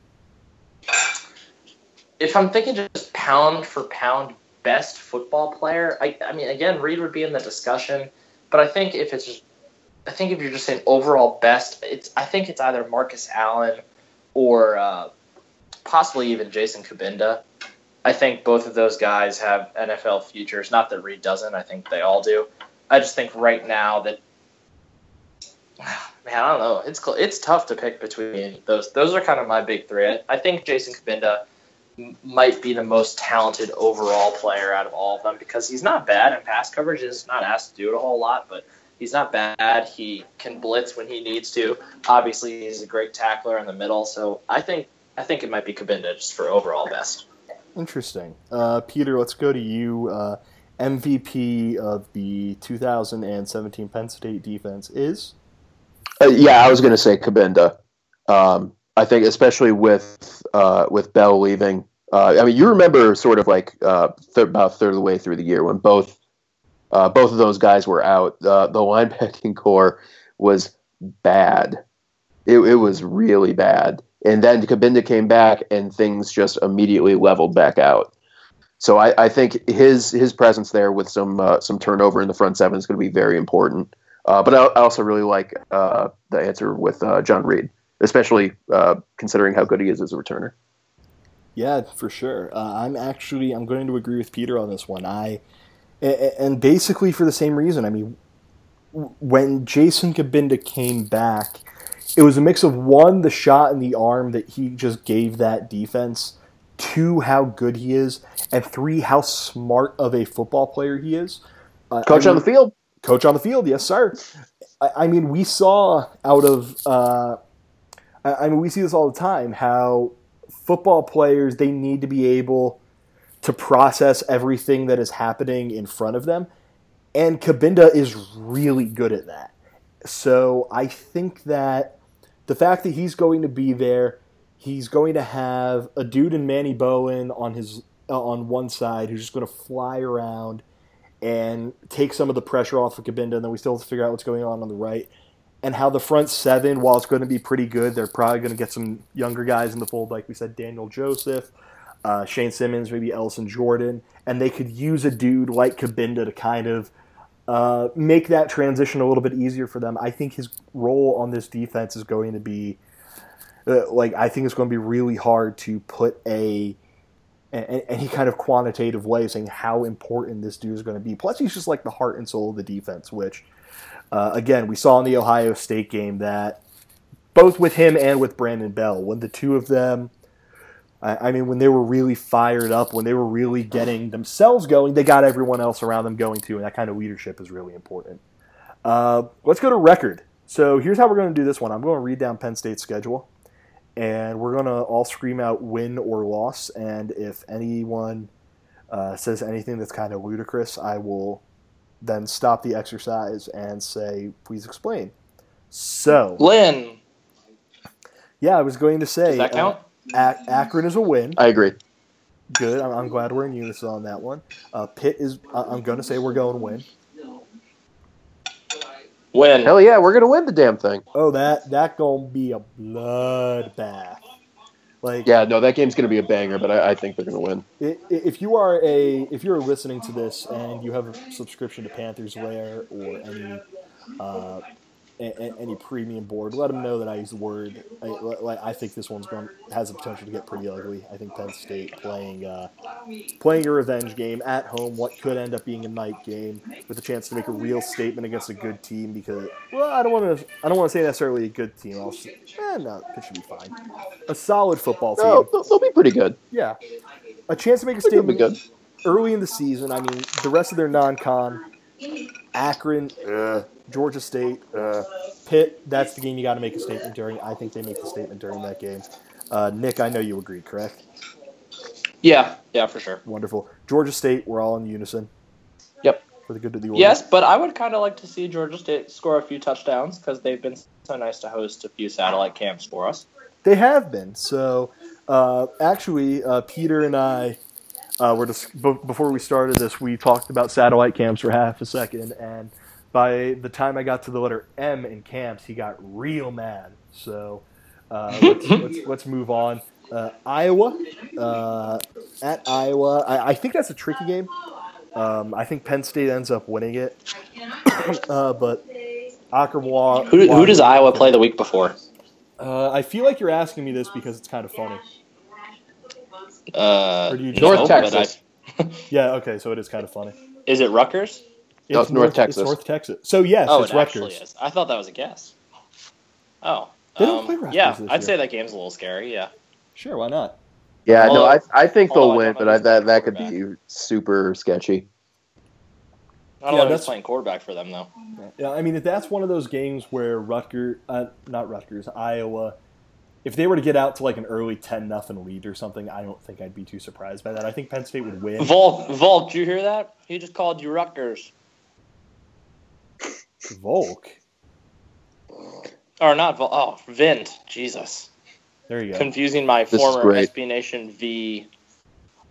If I'm thinking just pound for pound best football player, I, I mean, again, Reed would be in the discussion, but I think if it's just, I think if you're just saying overall best, it's I think it's either Marcus Allen or uh, possibly even Jason Cabinda. I think both of those guys have NFL futures. Not that Reed doesn't. I think they all do. I just think right now that man, I don't know. It's it's tough to pick between those. Those are kind of my big three. I, I think Jason Cabinda might be the most talented overall player out of all of them because he's not bad in pass coverage. He's not asked to do it a whole lot, but He's not bad. He can blitz when he needs to. Obviously, he's a great tackler in the middle. So I think I think it might be Cabinda just for overall best. Interesting. Uh, Peter, let's go to you. Uh, MVP of the 2017 Penn State defense is? Uh, yeah, I was going to say Cabinda. Um, I think especially with uh, with Bell leaving. Uh, I mean, you remember sort of like uh, th- about third of the way through the year when both uh, both of those guys were out. Uh, the linebacking corps was bad. It, it was really bad. And then Cabinda came back, and things just immediately leveled back out. So I, I think his his presence there with some uh, some turnover in the front seven is going to be very important. But I, I also really like the answer with John Reid, especially uh, considering how good he is as a returner. Yeah, for sure. Uh, I'm actually I'm going to agree with Peter on this one. I and basically for the same reason. I mean, when Jason Cabinda came back, it was a mix of one the shot in the arm that he just gave that defense, two how good he is, and three how smart of a football player he is. Uh, coach I mean, on the field. Coach on the field, yes, sir. I, I mean, we saw out of. Uh, I mean, we see this all the time. How football players they need to be able to process everything that is happening in front of them. And Cabinda is really good at that. So I think that the fact that he's going to be there, he's going to have a dude in Manny Bowen on his uh, on one side who's just going to fly around and take some of the pressure off of Cabinda, and then we still have to figure out what's going on on the right. And how the front seven, while it's going to be pretty good, they're probably going to get some younger guys in the fold, like we said, Daniel Joseph, uh, Shane Simmons, maybe Ellison Jordan, and they could use a dude like Cabinda to kind of uh, make that transition a little bit easier for them. I think his role on this defense is going to be uh, like I think it's going to be really hard to put a, a any kind of quantitative way saying how important this dude is going to be. Plus, he's just like the heart and soul of the defense, which uh, again we saw in the Ohio State game that both with him and with Brandon Bell, when the two of them I, I mean, when they were really fired up, when they were really getting themselves going, they got everyone else around them going too, and that kind of leadership is really important. Uh, let's go to record. So here's how we're going to do this one. I'm going to read down Penn State's schedule, and we're going to all scream out win or loss. And if anyone uh, says anything that's kind of ludicrous, I will then stop the exercise and say, please explain. So, Lynn. Yeah, I was going to say. Does that count? Uh, Akron is a win. I agree. Good. I'm, I'm glad we're in unison on that one. Uh, Pitt is. I'm going to say we're going to win. Win. Hell yeah, we're gonna win the damn thing. Oh, that that gonna be a bloodbath. Like yeah, no, that game's gonna be a banger, but I, I think they're gonna win. If you are a if you're listening to this and you have a subscription to Panthers Lair or any uh, any premium board, let them know that I use the word. I, I think this one's going has the potential to get pretty ugly. I think Penn State playing uh, playing a revenge game at home, what could end up being a night game, with a chance to make a real statement against a good team. Because well, I don't want to I don't want to say necessarily a good team. I'll just, eh, no, it should be fine. A solid football team. No, they'll be pretty good. Yeah, a chance to make a statement good. early in the season. I mean, the rest of their non-con, Akron. Uh, Georgia State, uh, Pitt. That's the game you got to make a statement during. I think they make the statement during that game. Uh, Nick, I know you agree, correct? Yeah, yeah, for sure. Wonderful. Georgia State, we're all in unison. Yep. For the good of the order. Yes, but I would kind of like to see Georgia State score a few touchdowns because they've been so nice to host a few satellite camps for us. They have been. So, uh, actually, uh, Peter and I uh, were just b- before we started this, we talked about satellite camps for half a second, and by the time I got to the letter M in camps, he got real mad. So uh, let's, let's, let's, move on. Uh, Iowa, uh, at Iowa, I, I, think that's a tricky game. Um, I think Penn State ends up winning it, uh, but Ackerwa. Who, who does Iowa play the week before? Uh, I feel like you're asking me this because it's kind of funny. Uh, North Texas. yeah. Okay. So it is kind of funny. Is it Rutgers? No, it's North, North Texas. It's North Texas. So yes, oh, it's it Rutgers. actually is. I thought that was a guess. Oh, they don't um, play Rutgers Yeah, I'd year. say that game's a little scary. Yeah. Sure, why not? Yeah, although, no, I I think they'll win, but I, that that could be super sketchy. I don't Yeah, know who's that's- playing quarterback for them though. Yeah, I mean, if that's one of those games where Rutgers, uh, not Rutgers, Iowa, if they were to get out to like an early ten nothing lead or something, I don't think I'd be too surprised by that. I think Penn State would win. Volk, Volk, you hear that? He just called you Rutgers, Volk, or not Volk? Oh, Vint. Jesus, there you go. confusing my This former great. SB Nation V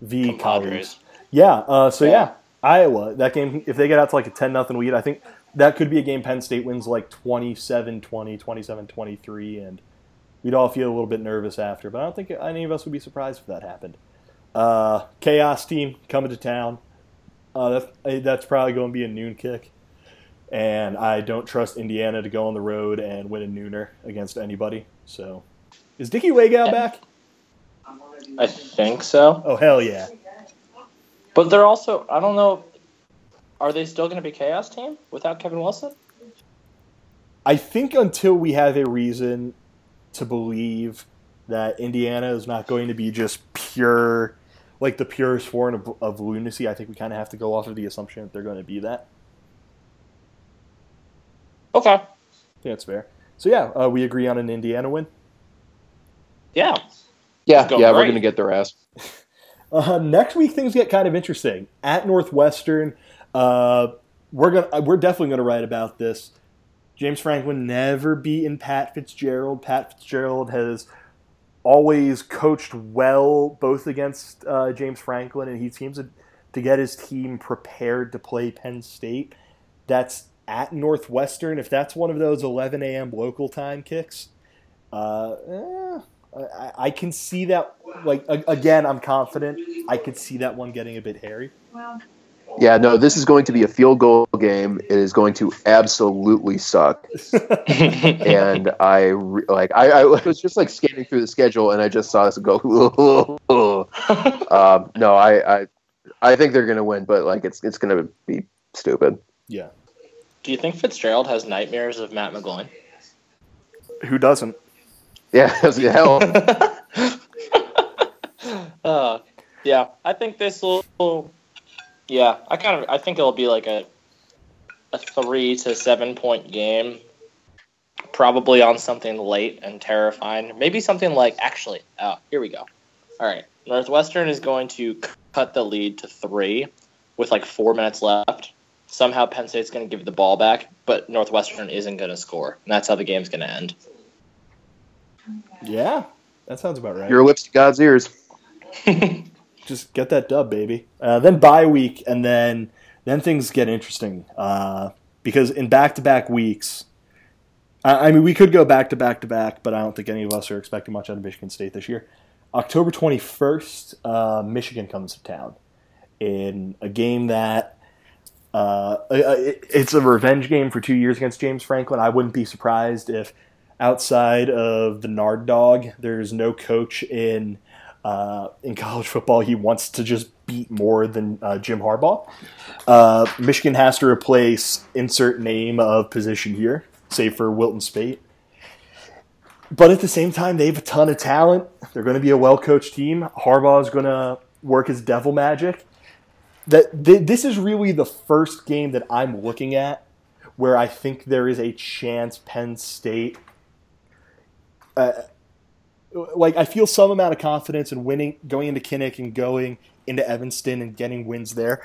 V compadres. Yeah. Uh, so yeah. Yeah. Iowa. That game, if they get out to like a ten nothing lead, I think that could be a game Penn State wins like 27-20, 27-23, and we'd all feel a little bit nervous after. But I don't think any of us would be surprised if that happened. Uh, chaos team coming to town. Uh, that's that's probably going to be a noon kick, and I don't trust Indiana to go on the road and win a nooner against anybody. So, is Dickie Lagow back? I think so. Oh hell yeah! But they're also I don't know. Are they still going to be chaos team without Kevin Wilson? I think until we have a reason to believe that Indiana is not going to be just pure, like the purest form of, of lunacy, I think we kind of have to go off of the assumption that they're going to be that. Okay. I think that's fair. So yeah, uh, we agree on an Indiana win. Yeah. Yeah, Go yeah, we're gonna get their ass. Uh, next week things get kind of interesting at Northwestern. Uh, we're gonna we're definitely gonna write about this. James Franklin never beaten Pat Fitzgerald. Pat Fitzgerald has always coached well, both against uh, James Franklin, and he seems to, get his team prepared to play Penn State. That's at Northwestern. If that's one of those 11 a.m. local time kicks, uh, eh, I, I can see that. Like again, I'm confident. I could see that one getting a bit hairy. Yeah, no, this is going to be a field goal game. It is going to absolutely suck. and I re- like I, I was just like scanning through the schedule and I just saw this and go. um, no, I, I I think they're gonna win, but like it's it's gonna be stupid. yeah, Do you think Fitzgerald has nightmares of Matt McGloin? who doesn't? Yeah, hell. uh, yeah, I think this will. Yeah, I kind of I think it'll be like a a three to seven point game, probably on something late and terrifying. Maybe something like actually. Oh, here we go. All right, Northwestern is going to cut the lead to three with like four minutes left. Somehow Penn State's going to give the ball back, but Northwestern isn't going to score, and that's how the game's going to end. Yeah, that sounds about right. Your lips to God's ears. just get that dub, baby. Uh, then bye week, and then then things get interesting uh, because in back to back weeks. I I mean, we could go back to back to back, but I don't think any of us are expecting much out of Michigan State this year. October 21st, uh, Michigan comes to town in a game that uh, it- it's a revenge game for two years against James Franklin. I wouldn't be surprised if outside of the Nard Dog, there's no coach in uh, in college football he wants to just beat more than uh, Jim Harbaugh. Uh, Michigan has to replace insert name of position here, save for Wilton Speight. But at the same time, they have a ton of talent. They're going to be a well coached team. Harbaugh is going to work his devil magic. That th- this is really the first game that I'm looking at where I think there is a chance Penn State. Uh, like I feel some amount of confidence in winning, going into Kinnick and going into Evanston and getting wins there.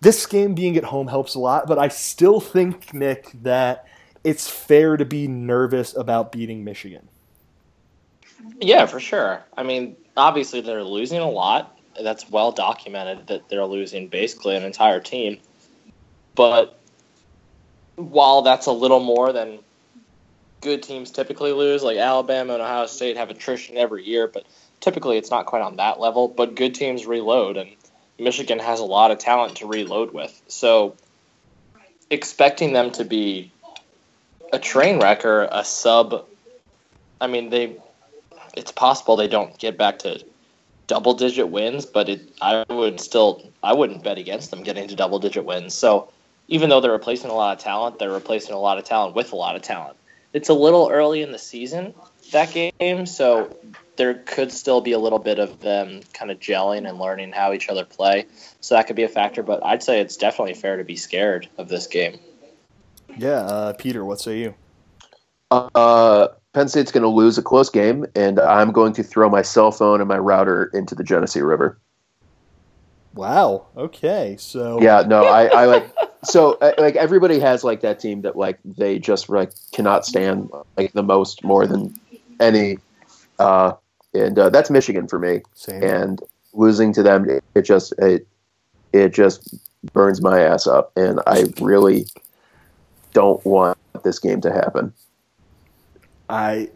This game being at home helps a lot, but I still think Nick that it's fair to be nervous about beating Michigan. Yeah, for sure. I mean, obviously they're losing a lot. That's well documented that they're losing basically an entire team. But while that's a little more than good teams typically lose, like Alabama and Ohio State have attrition every year, but typically it's not quite on that level. But good teams reload, and Michigan has a lot of talent to reload with. So expecting them to be a train wreck or a sub, I mean, they it's possible they don't get back to double digit wins, but it I would still I wouldn't bet against them getting to double digit wins. So even though they're replacing a lot of talent, they're replacing a lot of talent with a lot of talent. It's a little early in the season, that game, so there could still be a little bit of them kind of gelling and learning how each other play. So that could be a factor, but I'd say it's definitely fair to be scared of this game. Yeah, uh, Peter, what say you? Uh, Penn State's going to lose a close game, and I'm going to throw my cell phone and my router into the Genesee River. Wow. Okay. So Yeah, no, I, I like so uh, like everybody has like that team that like they just like cannot stand like the most more than any, uh, and uh, that's Michigan for me. Same. And losing to them, it, it just it it just burns my ass up, and I really don't want this game to happen. I,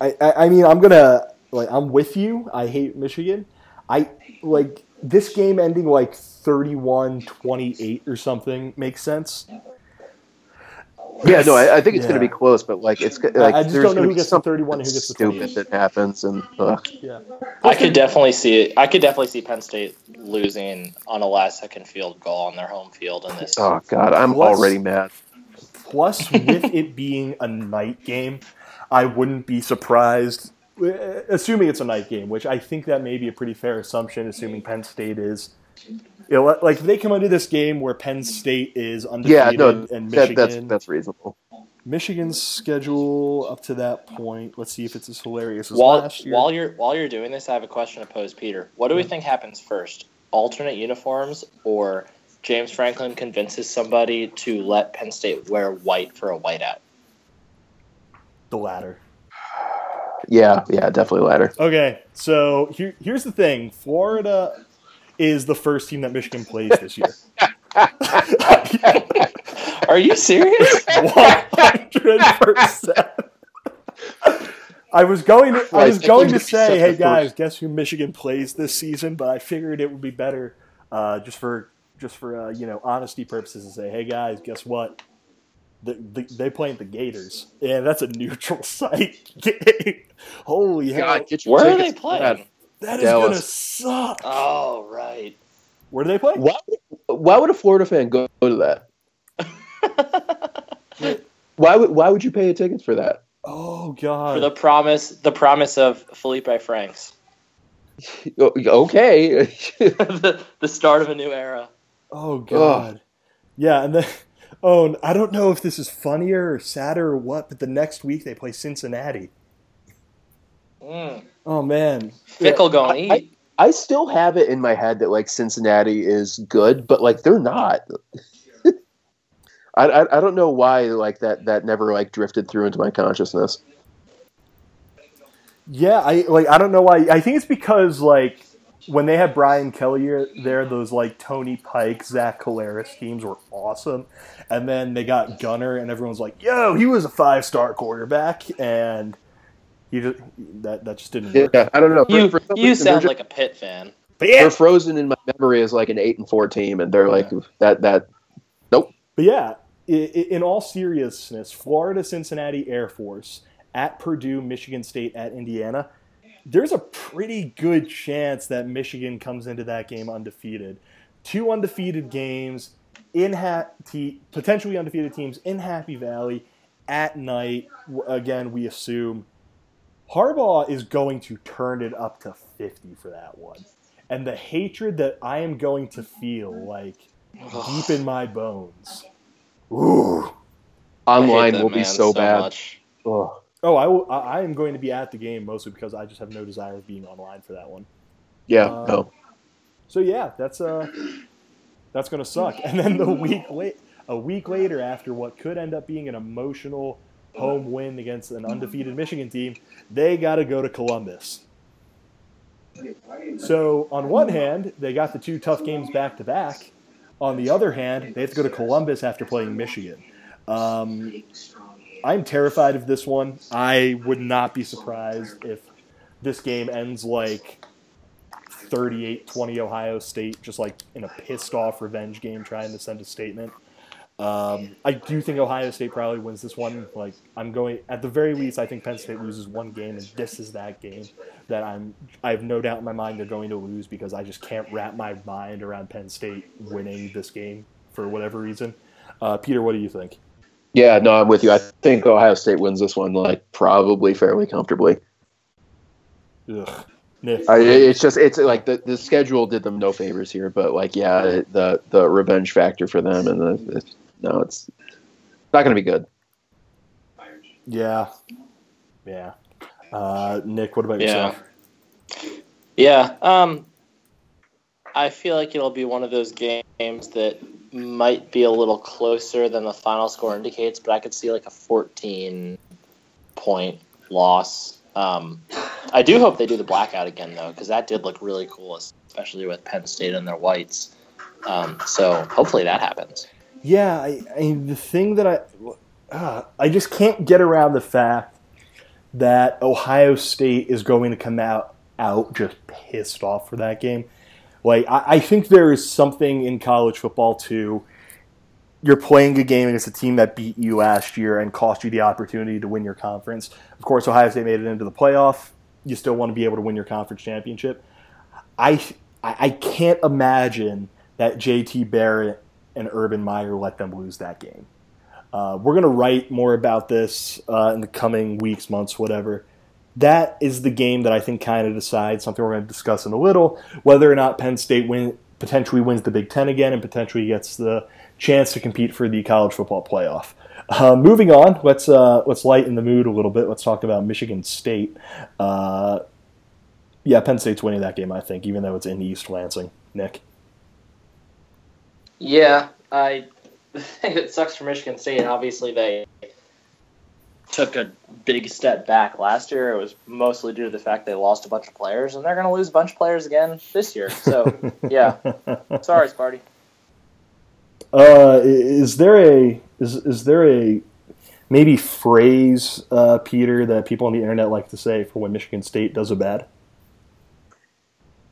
I, I I mean, I'm gonna like, I'm with you. I hate Michigan. I like this game ending like 31-28 or something makes sense. Yeah, no, I, I think it's going to be close, but like it's go- like I just there's don't know who gets the 31 and who gets the stupid 28. that happens, and ugh. Yeah. I could definitely see it. I could definitely see Penn State losing on a last second field goal on their home field in this. oh god, I'm Plus- already mad. Plus, with it being a night game, I wouldn't be surprised, uh, Uh, assuming it's a night game, which I think that may be a pretty fair assumption, assuming Penn State is. You know, like if they come into this game where Penn State is Yeah, undefeated no, and that, Michigan, that's that's reasonable. Michigan's schedule up to that point. Let's see if it's as hilarious as While last year. while you're while you're doing this, I have a question to pose, Peter. What do we think happens first? Alternate uniforms, or James Franklin convinces somebody to let Penn State wear white for a whiteout? the latter. Yeah, yeah, definitely ladder. Okay, so here, here's the thing: Florida is the first team that Michigan plays this year. Are you serious? One hundred percent. I was going to, I was going to say, hey guys, guess who Michigan plays this season? But I figured it would be better, uh, just for just for uh, you know honesty purposes, to say, hey guys, guess what? The, the, they play the Gators, Yeah, that's a neutral site game. Holy hell, God, get Where are they tickets that. playing? that is Dallas. gonna suck. Oh right. Where do they play? Why, why would a Florida fan go to that? Why would why would you pay a ticket for that? Oh God! For the promise, the promise of Felipe Franks, Okay, the, the start of a new era. oh god, yeah, and then. Oh, and I don't know if this is funnier or sadder or what, but the next week they play Cincinnati. Mm. Oh man, Fickell going I- eat. I still have it in my head that like Cincinnati is good, but like they're not. I, I I don't know why like that that never like drifted through into my consciousness. Yeah, I like. I don't know why. I think it's because like when they had Brian Kelly there, those like Tony Pike, Zach Collaros teams were awesome, and then they got Gunner, and everyone's like, "Yo, he was a five star quarterback," and he just that that just didn't work. Yeah, I don't know. For- You for you reason, sound just- like a Pitt fan. But yeah, they're frozen in my memory as like an eight and four team, and they're like that that. Nope. But yeah, i- i- in all seriousness, Florida, Cincinnati Air Force at Purdue, Michigan State at Indiana. There's a pretty good chance that Michigan comes into that game undefeated. Two undefeated games in ha- te- potentially undefeated teams in Happy Valley at night. Again, we assume Harbaugh is going to turn it up to 50 for that one. And the hatred that I am going to feel like deep in my bones. Ooh. Online that will be man so, bad. Oh, I, will, I I am going to be at the game mostly because I just have no desire of being online for that one. Yeah. Uh, no. So yeah, that's uh, that's gonna suck. And then the week late, a week later, after what could end up being an emotional home win against an undefeated Michigan team, they got to go to Columbus. So on one hand, they got the two tough games back to back. On the other hand, they have to go to Columbus after playing Michigan. Um, I'm terrified of this one. I would not be surprised if this game ends like 38-20 Ohio State, just like in a pissed off revenge game trying to send a statement. Um, I do think Ohio State probably wins this one. Like I'm going at the very least, I think Penn State loses one game, and this is that game that I'm. I have no doubt in my mind they're going to lose because I just can't wrap my mind around Penn State winning this game for whatever reason. Uh, Peter, what do you think? Yeah, no, I'm with you. I think Ohio State wins this one, like probably fairly comfortably. Ugh. Nick. I, it's just it's like the, the schedule did them no favors here, but like yeah, it, the the revenge factor for them and the it's, no, it's not going to be good. Yeah. Yeah. Uh, Nick, what about Yeah. yourself? Yeah. Um, I feel like it'll be one of those games that might be a little closer than the final score indicates, but I could see like a 14 point loss. Um, I do hope they do the blackout again, though, because that did look really cool, especially with Penn State and their whites. Um, so hopefully that happens. Yeah, I, I the thing that I uh, I just can't get around the fact that Ohio State is going to come out out just pissed off for that game. Like I, I think there is something in college football too. You're playing a game against a team that beat you last year and cost you the opportunity to win your conference. Of course, Ohio State made it into the playoff. You still want to be able to win your conference championship. I I can't imagine that JT Barrett and Urban Meyer let them lose that game. Uh, we're going to write more about this uh, in the coming weeks, months, whatever. That is the game that I think kind of decides something we're going to discuss in a little whether or not Penn State win, potentially wins the Big Ten again and potentially gets the chance to compete for the college football playoff. Uh, moving on, let's uh, let's lighten the mood a little bit. Let's talk about Michigan State. Uh, yeah, Penn State's winning that game, I think, even though it's in East Lansing. Nick. Yeah, I think it sucks for Michigan State. And obviously, they took a big step back last year. It was mostly due to the fact they lost a bunch of players, and they're going to lose a bunch of players again this year. So, yeah, sorry, Sparty. Uh, is there a is is there a maybe phrase, uh, Peter, that people on the internet like to say for when Michigan State does a bad?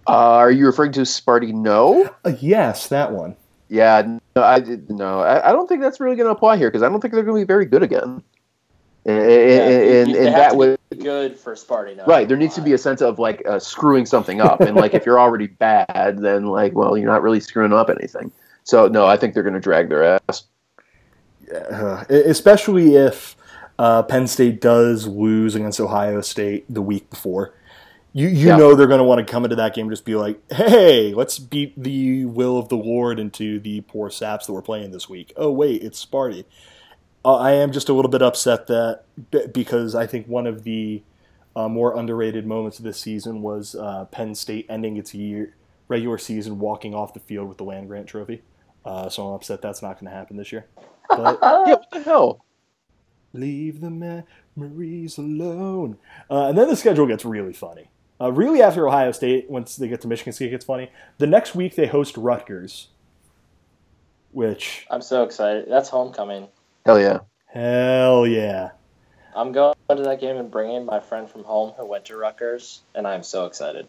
Uh, are you referring to Sparty? No. Uh, yes, that one. Yeah, no, I did no. I, I don't think that's really going to apply here because I don't think they're going to be very good again. And, and, and, and that to would be good for Sparty. No, right. There needs to be a sense of like uh, screwing something up, and like if you're already bad, then like well, you're not really screwing up anything. So no, I think they're going to drag their ass. Uh, especially if uh, Penn State does lose against Ohio State the week before. You you Yeah. know they're going to want to come into that game and just be like, hey, let's beat the will of the Lord into the poor saps that we're playing this week. Oh wait, it's Sparty. Uh, I am just a little bit upset that because I think one of the uh, more underrated moments of this season was uh, Penn State ending its year regular season walking off the field with the land grant trophy. Uh, so I'm upset that's not going to happen this year. But Yeah, what the hell? Leave the memories alone. Uh, and then the schedule gets really funny. Uh, really, after Ohio State, once they get to Michigan State, it gets funny. The next week they host Rutgers, which I'm so excited. That's homecoming. Hell yeah. hell yeah, I'm going to that game and bringing my friend from home who went to Rutgers, and I'm so excited.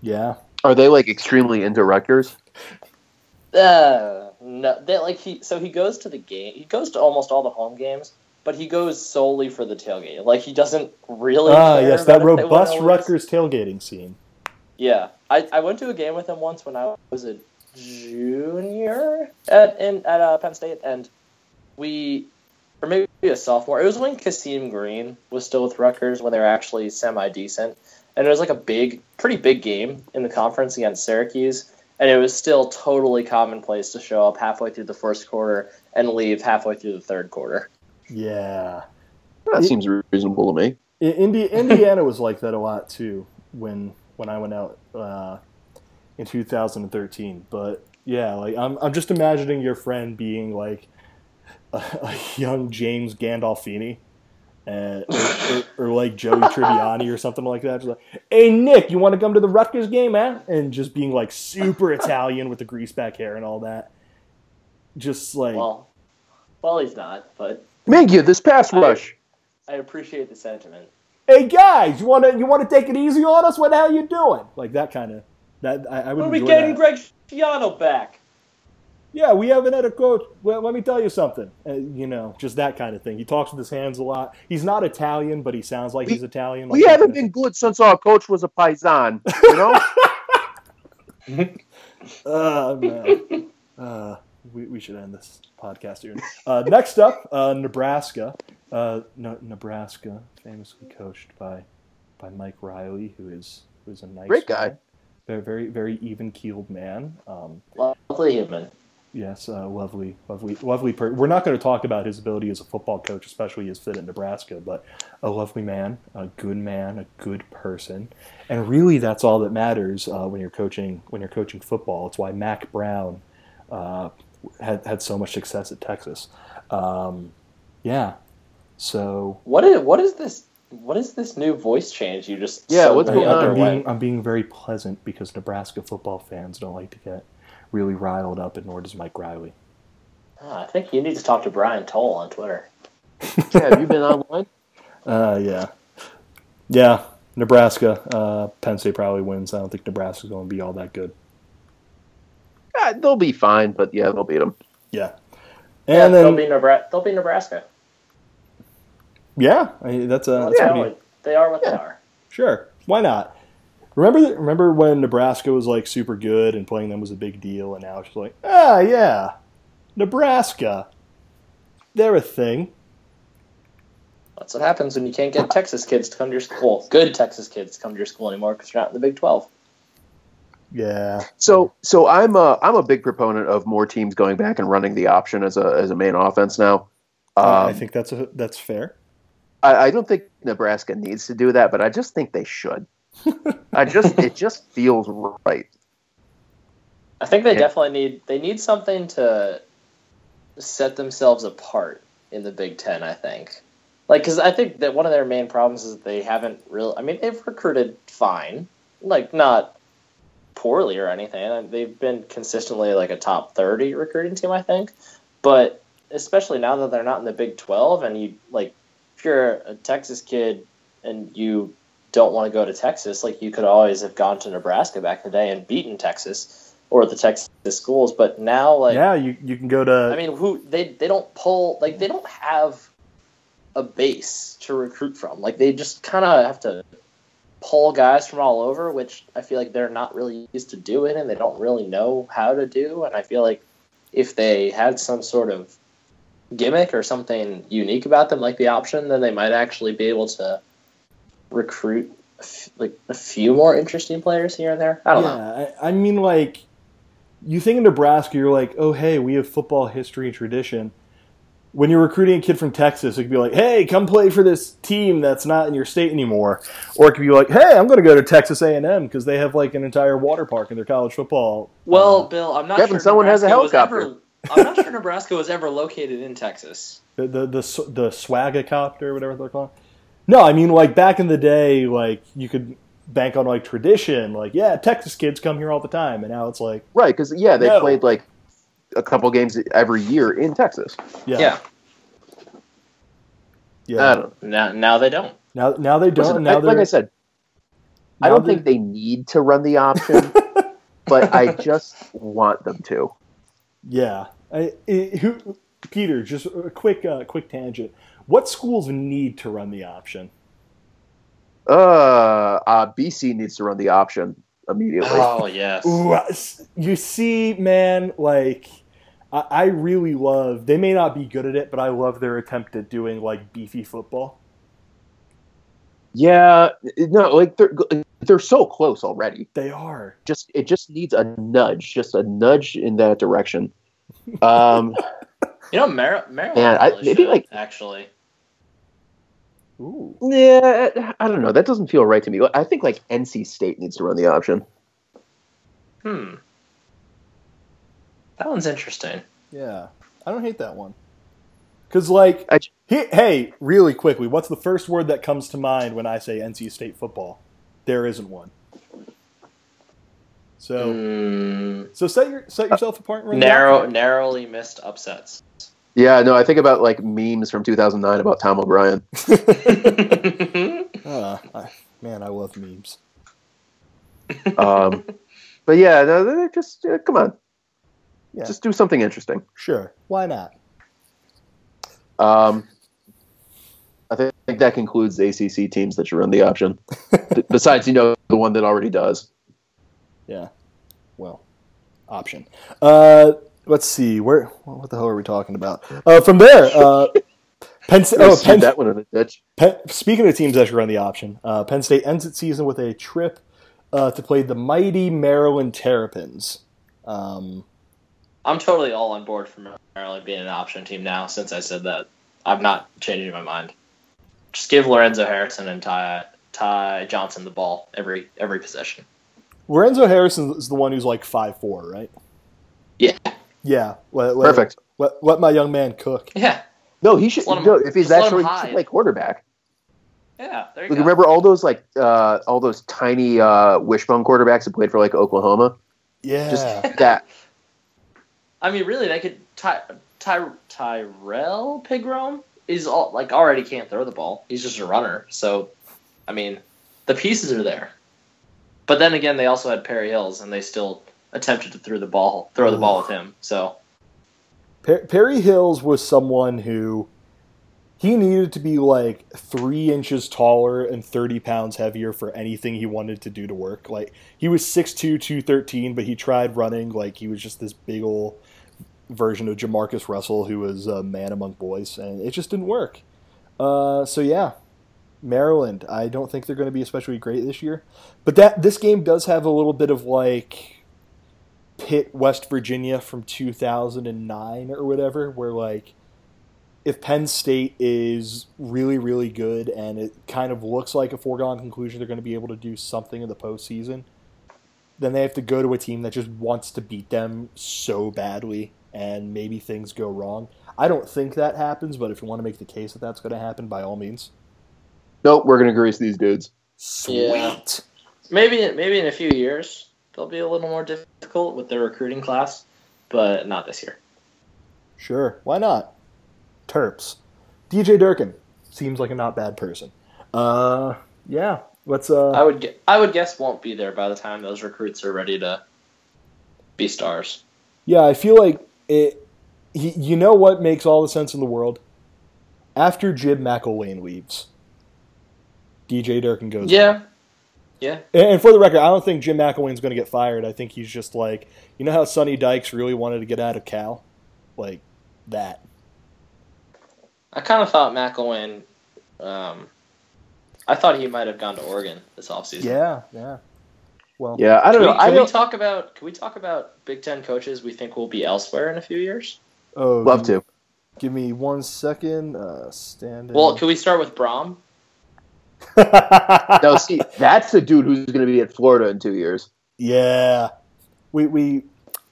yeah. Are they like extremely into Rutgers? Uh, no, they, like he so he goes to the game. He goes to almost all the home games, but he goes solely for the tailgate. Like he doesn't really. Ah, care yes, that about if they win robust or. Rutgers tailgating scene. Yeah, I, I went to a game with him once when I was a junior at in at uh, Penn State, and we or maybe a sophomore. It was when Kasim Green was still with Rutgers when they were actually semi decent, and it was like a big, pretty big game in the conference against Syracuse, and it was still totally commonplace to show up halfway through the first quarter and leave halfway through the third quarter. Yeah. That It- seems reasonable to me. Indi- Indiana was like that a lot too when when I went out uh, in 2013. But yeah, like I'm I'm just imagining your friend being like a, a young James Gandolfini. Uh, or, or, or like Joey Tribbiani or something like that. Just like, hey Nick, you want to come to the Rutgers game, man? And just being like super Italian with the grease back hair and all that. Just like Well, well, he's not, but Mingia, this pass rush. I appreciate the sentiment. hey guys, you want to you want to take it easy on us? What the hell are you doing? Like that kind of that I, I would When are we enjoy getting that. Greg Schiano back? Yeah, we haven't had a coach. Well, let me tell you something. Uh, you know, just that kind of thing. He talks with his hands a lot. He's not Italian, but he sounds like We- he's Italian. We like that haven't been good since our coach was a paisan. You know? of- Uh, man. Uh, we, we should end this podcast here. Uh, next up, uh, Nebraska. Uh, no, Nebraska, famously coached by by Mike Riley, who is who is a nice Great guy. man. Very very very even keeled man. Um, Lovely human. Yes, uh, lovely, lovely, lovely. Per- We're not going to talk about his ability as a football coach, especially his fit at Nebraska, but a lovely man, a good man, a good person, and really, that's all that matters uh, when you're coaching when you're coaching football. It's why Mack Brown uh, had had so much success at Texas. Um, yeah, so What is what is this? What is this new voice change you just? Yeah, what's I, going on? I'm being I'm being very pleasant because Nebraska football fans don't like to get really riled up, and nor does Mike Riley. Ah, I think you need to talk to Brian Toll on Twitter. Yeah, have you been online? Uh, yeah, yeah. Nebraska, uh, Penn State probably wins. I don't think Nebraska's going to be all that good. Yeah, they'll be fine, but yeah, they'll beat them. Yeah, yeah, and they'll be Nebraska. They'll be Nebraska. Yeah, I mean, that's a that's Yeah. pretty They are what they are. sure. Why not? Remember, the, remember when Nebraska was like super good and playing them was a big deal, and now it's just like, ah, yeah, Nebraska, they're a thing. That's what happens when you can't get Texas kids to come to your school. Good Texas kids to come to your school anymore because you're not in the Big Twelve. Yeah, So, so I'm a I'm a big proponent of more teams going back and running the option as a as a main offense now. Um, I think that's a that's fair. I, I don't think Nebraska needs to do that, but I just think they should. I just it just feels right. I think they Yeah. definitely need they need something to set themselves apart in the Big Ten. I think, like, because I think that one of their main problems is that they haven't really. I mean, they've recruited fine, like not poorly or anything. They've been consistently like a top thirty recruiting team, I think. But especially now that they're not in the Big Twelve, and you like, if you're a Texas kid and you don't want to go to Texas, like you could always have gone to Nebraska back in the day and beaten Texas or the Texas schools. But now, like, yeah, you you can go to. I mean, who they they don't pull like they don't have a base to recruit from. Like they just kind of have to pull guys from all over, which I feel like they're not really used to doing, and they don't really know how to do. And I feel like if they had some sort of gimmick or something unique about them, like the option, then they might actually be able to recruit a f- like a few more interesting players here and there. I don't know. yeah, I, I mean, like, you think in Nebraska, you're like, oh, hey, we have football history and tradition. When you're recruiting a kid from Texas, it could be like, hey, come play for this team that's not in your state anymore, or it could be like, hey, I'm going to go to Texas A&M because they have like an entire water park in their college football. Well, um, Bill, I'm not Kevin, sure someone has a Nebraska was helicopter. Ever- I'm not sure Nebraska was ever located in Texas. the the the, sw- the swagacopter, whatever they're called. No, I mean like back in the day, like you could bank on like tradition, like yeah, Texas kids come here all the time, and now it's like Right, because yeah, they No. played like a couple games every year in Texas. yeah, Yeah. yeah. I don't. Now, now they don't. Now now they don't. Listen, now I- like I said, I don't they're- think they need to run the option, but I just want them to. Yeah. I, I- who, Peter, just a quick uh, quick tangent. What schools need to run the option? Uh, uh, BC needs to run the option immediately. Oh yes. Ooh, you see, man, like I, I really love. They may not be good at it, but I love their attempt at doing like beefy football. Yeah, no, like they're they're so close already. They are. Just it just needs a nudge, just a nudge in that direction. Um, You know, Mar- Maryland Man, I- really maybe, should, like- actually. Ooh. yeah, I don't know. That doesn't feel right to me. I think like NC State needs to run the option. Hmm. That one's interesting. Yeah, I don't hate that one. Cause like, I- he, hey, really quickly, what's the first word that comes to mind when I say NC State football? There isn't one. So, Hmm. so set your set yourself apart. And run the narrow, option. narrowly missed upsets. Yeah, no, I think about like memes from 2009 about Tom O'Brien. Ah, I- man, I love memes. Um, but yeah, no, they're just uh, come on, Yeah. just do something interesting. Sure, why not? Um, I think, I think that concludes the ACC teams that should run the option. Besides, you know, the one that already does. Yeah. Well, option. Uh, let's see where. What the hell are we talking about? Uh, from there, uh, Penn State. Oh, Penn, that one in the ditch. Penn, speaking of teams that should run the option, uh, Penn State ends its season with a trip uh, to play the mighty Maryland Terrapins. Um, I'm totally all on board for Maryland being an option team now. Since I said that, I'm not changing my mind. Just give Lorenzo Harrison and Ty Ty Johnson the ball every every possession. Lorenzo Harrison is the one who's like five four, right? Yeah, Yeah. Let, let- Perfect. Let, let my young man cook. yeah, No, he should. Him- no, if he's just let him actually he play quarterback. yeah. There you Like, go. remember all those like uh, all those tiny uh, wishbone quarterbacks who played for like Oklahoma? Yeah. Just that. I mean, really, they could Ty, Ty, Tyrrell Pigrome is all like already can't throw the ball. He's just a runner. So, I mean, the pieces are there. But then again, they also had Perry Hills, and they still attempted to throw the ball, throw the ball with him. So, Per- Perry Hills was someone who he needed to be like three inches taller and 30 pounds heavier for anything he wanted to do to work. Like he was 6'2, 213, but he tried running like he was just this big old version of Jamarcus Russell who was a man among boys, and it just didn't work. Uh, so yeah, Maryland. I don't think they're going to be especially great this year, but that this game does have a little bit of like Pitt, West Virginia from 2009 or whatever, where like if Penn State is really, really good and it kind of looks like a foregone conclusion they're going to be able to do something in the postseason, then they have to go to a team that just wants to beat them so badly and maybe things go wrong. I don't think that happens, but if you want to make the case that that's going to happen, by all means. Nope, we're gonna grease these dudes. Sweet. Yeah. maybe maybe in a few years they'll be a little more difficult with their recruiting class, but not this year. Sure, why not? Terps. DJ Durkin seems like a not bad person. Uh, yeah. Let's uh. I would gue- I would guess won't be there by the time those recruits are ready to be stars. Yeah, I feel like it. He, you know what makes all the sense in the world? After Jim McElwain leaves, DJ Durkin goes. Yeah, yeah. And, and for the record, I don't think Jim McElwain's going to get fired. I think he's just like, you know how Sonny Dykes really wanted to get out of Cal, like that. I kind of thought McElwain. Um, I thought he might have gone to Oregon this offseason. Yeah, yeah. Well, Yeah, I don't Can, know. we, I can we don't talk about can we talk about Big Ten coaches we think will be elsewhere in a few years? Oh, love give, to. Give me one second. Uh, stand. Well, can we start with Brohm? No, see, that's the dude who's gonna be at Florida in two years. Yeah, we we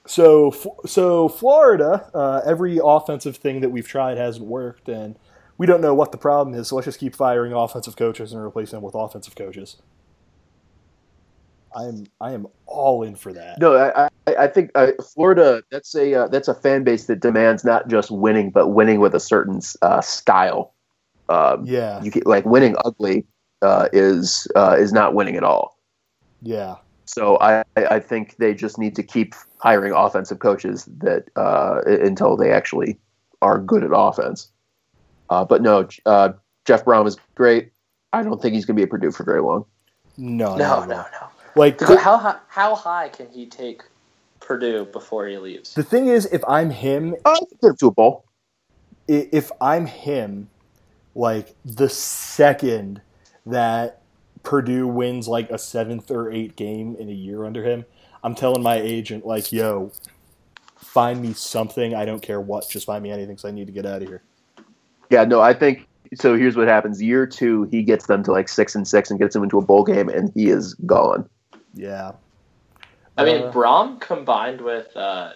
so so Florida. Uh, every offensive thing that we've tried hasn't worked, and we don't know what the problem is. So let's just keep firing offensive coaches and replacing them with offensive coaches. I'm I am all in for that. No, I, I, I think uh, Florida. That's a uh, that's a fan base that demands not just winning, but winning with a certain uh, style. Um, Yeah, you get, like winning ugly uh, is uh, is not winning at all. yeah, So I, I I think they just need to keep hiring offensive coaches that uh, until they actually are good at offense. Uh, but no, uh, Jeff Brohm is great. I don't think he's going to be at Purdue for very long. no, No, no, no, no. Like How high, how high can he take Purdue before he leaves? the thing is, if I'm him, Uh, get him to a bowl. if I'm him, like the second that Purdue wins like a seventh or eighth game in a year under him, I'm telling my agent like, "Yo, find me something. I don't care what. Just find me anything. Cause I need to get out of here." Yeah, no, I think so. Here's what happens: year two, he gets them to like six and six and gets them into a bowl game, and he is gone. Yeah. I mean, Uh, Brohm combined with uh,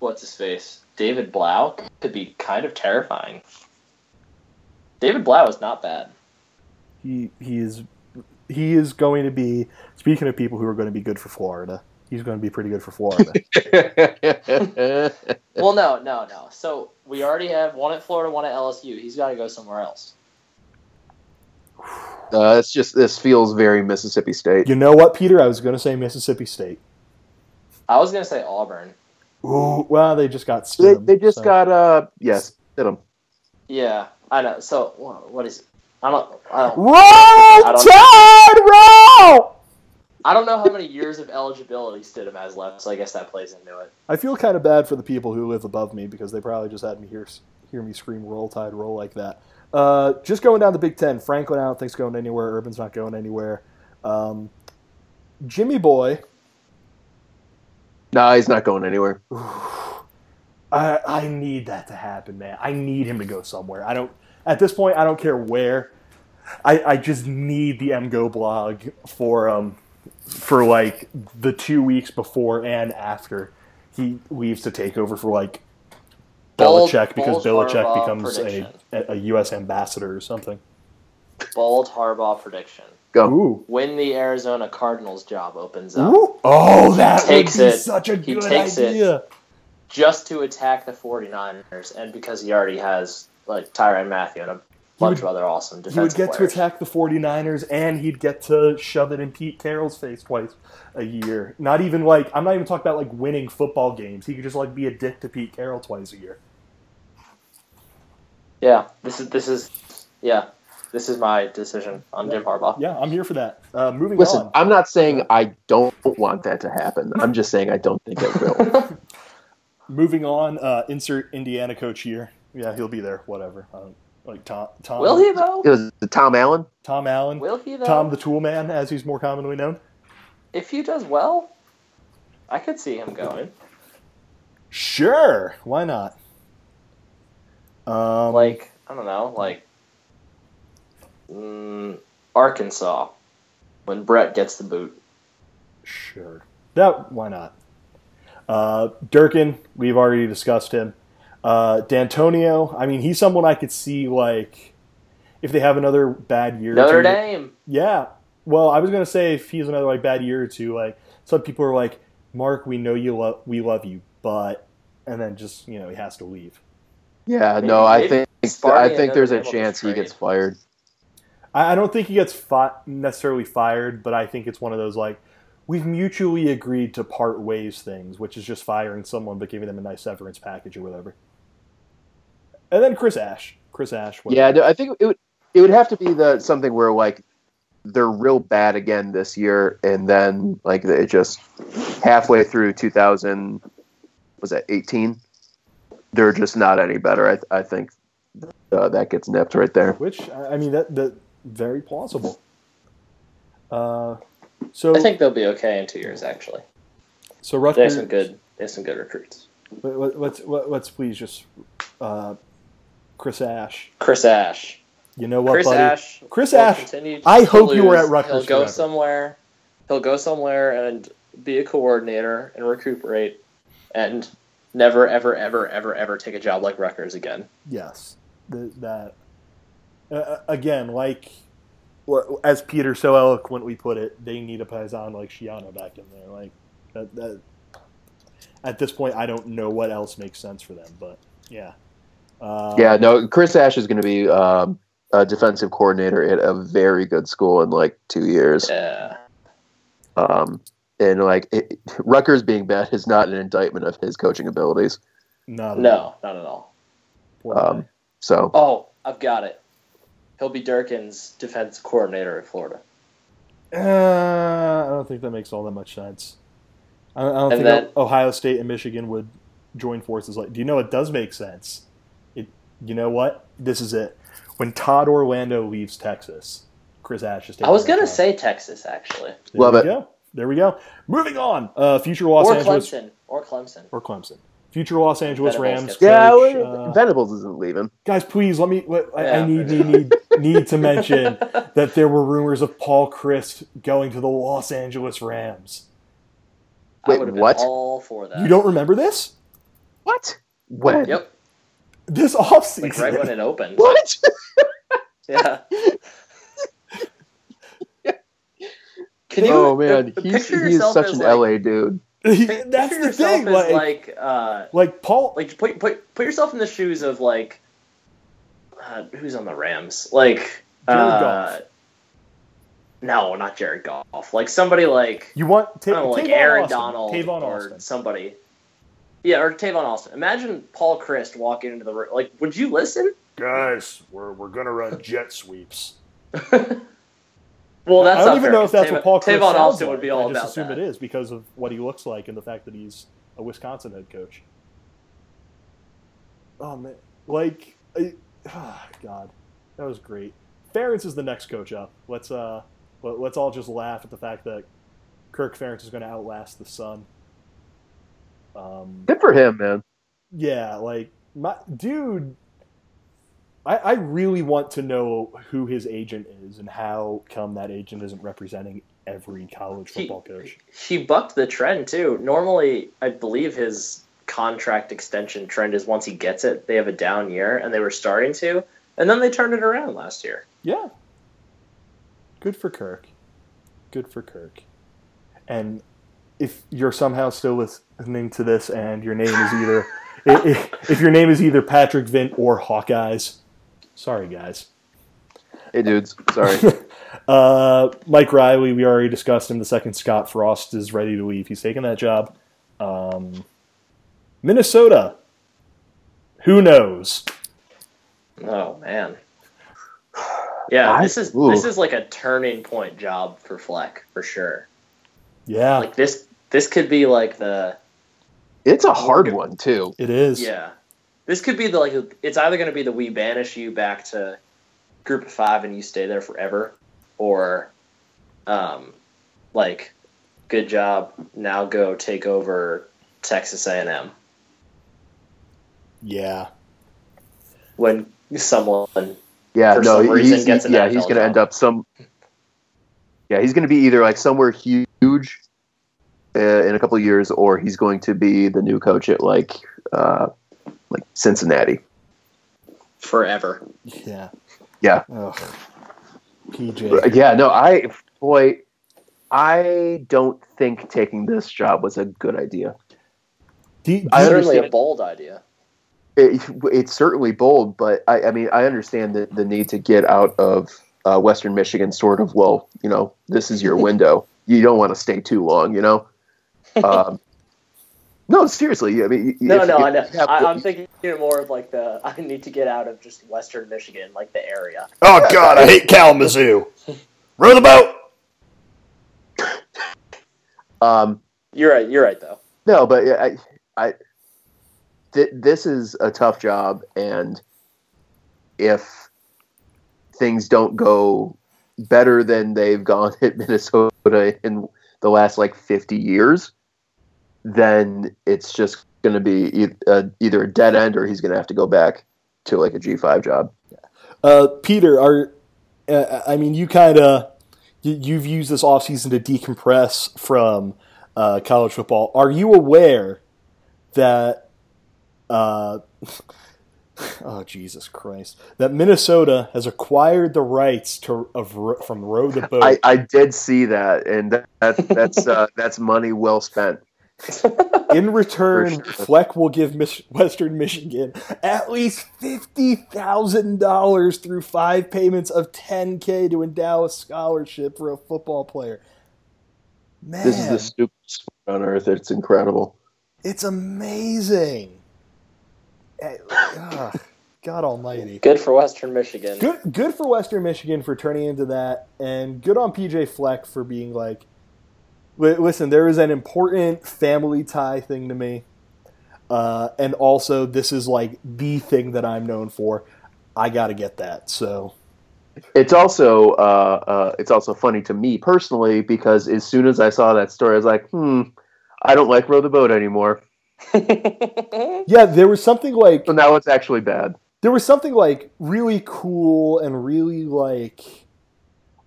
what's his face, David Blough, could be kind of terrifying. David Blough is not bad. He he is he is going to be. Speaking of people who are going to be good for Florida, he's going to be pretty good for Florida. Well, no, no, no. So we already have one at Florida, one at LSU. He's got to go somewhere else. uh, it's just this feels very Mississippi State. you know what, Peter? I was going to say Mississippi State. I was gonna say Auburn. Ooh, well, they just got They, Stidham, they just so- got uh yes, hit him. Yeah, I know. So wha- what is? I don't. I don't. Roll I don't- Tide roll. I don't know how many years of eligibility Stidham has left, so I guess that plays into it. I feel kind of bad for the people who live above me because they probably just had me hear hear me scream "Roll Tide, roll" like that. Uh, just going down the Big Ten. Franklin, I don't think's going anywhere. Urban's not going anywhere. Um, Jimmy Boy, No, he's not going anywhere. I, I need that to happen, man. I need him to go somewhere. I don't. At this point, I don't care where. I, I just need the MGoBlog for um for like the two weeks before and after he leaves to take over for like Bold- Belichick because bold Belichick Harbaugh becomes a, a, a U.S. ambassador or something. Bold Harbaugh prediction. Go. Ooh. When the Arizona Cardinals job opens up, Ooh. Oh, that would be it. such a He good takes it. Idea. just to attack the 49ers, and because he already has like Tyrann Mathieu and a bunch would- of other awesome He would defensive get to attack the 49ers and he'd get to shove it in Pete Carroll's face twice a year. Not even like I'm not even talking about like winning football games. He could just like be a dick to Pete Carroll twice a year. Yeah, this is this is yeah, this is my decision on Jim Harbaugh. Yeah, I'm here for that. Uh, moving Listen, on. I'm not saying I don't want that to happen. I'm just saying I don't think it will. Moving on. Uh, insert Indiana coach here. Yeah, he'll be there. Whatever. I like Tom. Tom. Will he though? it was Tom Allen. Tom Allen. Will he though? Tom the Tool Man, as he's more commonly known. if he does well, I could see him going. Sure. Why not? Um, Like I don't know, like mm, Arkansas when Bret gets the boot. Sure. That why not? Uh, Durkin, we've already discussed him. Uh, D'Antonio, I mean, he's someone I could see like if they have another bad year. or Notre two- Dame. Yeah. Well, I was gonna say if he's another like bad year or two, like some people are like, Mark, we know you love, we love you, but, and then just you know he has to leave. Yeah, Maybe- no, I think I think there's a Notre Dame will chance he gets fired. I, I don't think he gets fi- necessarily fired, but I think it's one of those like we've mutually agreed to part ways things, which is just firing someone but giving them a nice severance package or whatever. And then Chris Ash, Chris Ash. whatever. Yeah, I think it would it would have to be the something where like they're real bad again this year, and then like it just halfway through 2000 was that 18, they're just not any better. I, I think uh, that gets nipped right there. which I I mean that that very plausible. Uh, so I think they'll be okay in two years. Actually, so they Rutgers. have some good. They have some good recruits. Let, let, let's let, let's please just uh, Chris Ash. Chris Ash. You know what, Chris buddy? Ash. Chris Ash, I hope you were at Rutgers He'll go forever. somewhere. He'll go somewhere and be a coordinator and recuperate, and never, ever, ever, ever, ever take a job like Rutgers again. Yes, the, that uh, again, like well, as Peter so eloquently put it, they need a paisan like Schiano back in there. Like that, that. At this point, I don't know what else makes sense for them, but yeah, uh, Yeah, no, Chris Ash is going to be um, a defensive coordinator at a very good school in like two years. Yeah. Um, and like it, Rutgers being bad is not an indictment of his coaching abilities. not at all. No, not at all. Um, so Oh, I've got it. He'll be Durkin's defense coordinator at Florida. Uh, I don't think that makes all that much sense. I don't, I don't And think then- Ohio State and Michigan would join forces. Like, do you know it does make sense? It, you know what? This is it. When Todd Orlando leaves Texas, Chris Ash is taking. I was gonna say Texas actually, There Love we it. go. There we go. Moving on. Uh, future Los or Angeles Clemson, or Clemson. or Clemson. Future Los Angeles Venables Rams. gets- yeah, well, uh, Venables isn't leaving. guys, please let me. Let, I, I need, need need need to mention that there were rumors of Paul Chryst going to the Los Angeles Rams. Wait, would been what? all for that. You don't remember this? What? When? Yep. This offseason. Like right when it opened. What? Yeah. Can you? oh man, he's, he's such an like, LA dude. That's picture the thing. as Like, like, like, uh, Paul. like put put put yourself in the shoes of like, uh, who's on the Rams? Like, Jared uh, no, not Jared Goff. Like somebody like You want I ta- don't know, like Tavon Aaron Austin. Donald Tavon or Austin. somebody. Yeah, or Tavon Austin. Imagine Paul Chryst walking into the room. Like, would you listen? Guys, we're we're gonna run jet sweeps. Well, that's I don't even fair, know if that's Tavon- what Paul Chryst Tavon Austin like. would be all I just about assume that. it is because of what he looks like and the fact that he's a Wisconsin head coach. Oh man, like, I, oh, God, that was great. Ferentz is the next coach up. Let's uh, let, let's all just laugh at the fact that Kirk Ferentz is going to outlast the sun. Um, Good for him, man. yeah, like my dude. I, I really want to know who his agent is and how come that agent isn't representing every college He- football coach. He bucked the trend too. Normally, I believe his contract extension trend is once he gets it, they have a down year, and they were starting to, and then they turned it around last year. Yeah. Good for Kirk. Good for Kirk. And if you're somehow still listening to this and your name is either if, if your name is either Patrick Vint or Hawkeyes, sorry guys. Hey, dudes. Sorry. Uh, Mike Riley, we already discussed him. The second Scott Frost is ready to leave. He's taking that job. Um, Minnesota. Who knows? Oh man. Yeah, I- this is ooh. this is like a turning point job for Fleck for sure. Yeah, Like this this could be like the it's a hard one too. it is. yeah. This could be the like it's either going to be the we banish you back to group of 5 and you stay there forever or um like good job now go take over Texas A&M Yeah. when someone Yeah, For no, some reason he's, gets an yeah, he's going to end up some. Yeah, he's going to be either like somewhere huge uh, in a couple of years, or he's going to be the new coach at like uh, like Cincinnati. forever. Yeah. Yeah. Ugh. PJ. Uh, Yeah, no, I boy, I don't think taking this job was a good idea. Do, do I Certainly a bold idea. It, it's certainly bold, but I, I mean, I understand the, the need to get out of uh, Western Michigan. Sort of, well, you know, this is your window. You don't want to stay too long, you know. Um, no, seriously. I mean, No, if- no, if I know. you have- I, I'm thinking more of like the I need to get out of just Western Michigan, like the area. oh God, I hate Kalamazoo. Row the boat. Um, You're right. You're right, though. no, but I, I, th- this is a tough job, and if things don't go better than they've gone at Minnesota in the last like 50 years, then it's just going to be e- uh, either a dead end or he's going to have to go back to like a G5 job. Uh, Peter, are uh, I mean, you kind of you, you've used this offseason to decompress from uh, college football. Are you aware that? Uh, oh Jesus Christ! That Minnesota has acquired the rights to of from row the boat. I, I did see that, and that, that that's uh, that's money well spent. In return, sure. Fleck will give Mich- Western Michigan at least fifty thousand dollars through five payments of ten k to endow a scholarship for a football player. Man, This is the stupidest sport on earth. It's incredible. it's amazing. Eh, God Almighty. Good for Western Michigan. Good, good for Western Michigan for turning into that, and good on PJ Fleck for being like, "Li- listen, there is an important family tie thing to me, uh, and also this is like the thing that I'm known for. I got to get that. So It's also uh, uh, it's also funny to me personally because as soon as I saw that story, I was like, hmm, I don't like row the boat anymore. yeah, there was something like So now it's actually bad. there was something like really cool and really like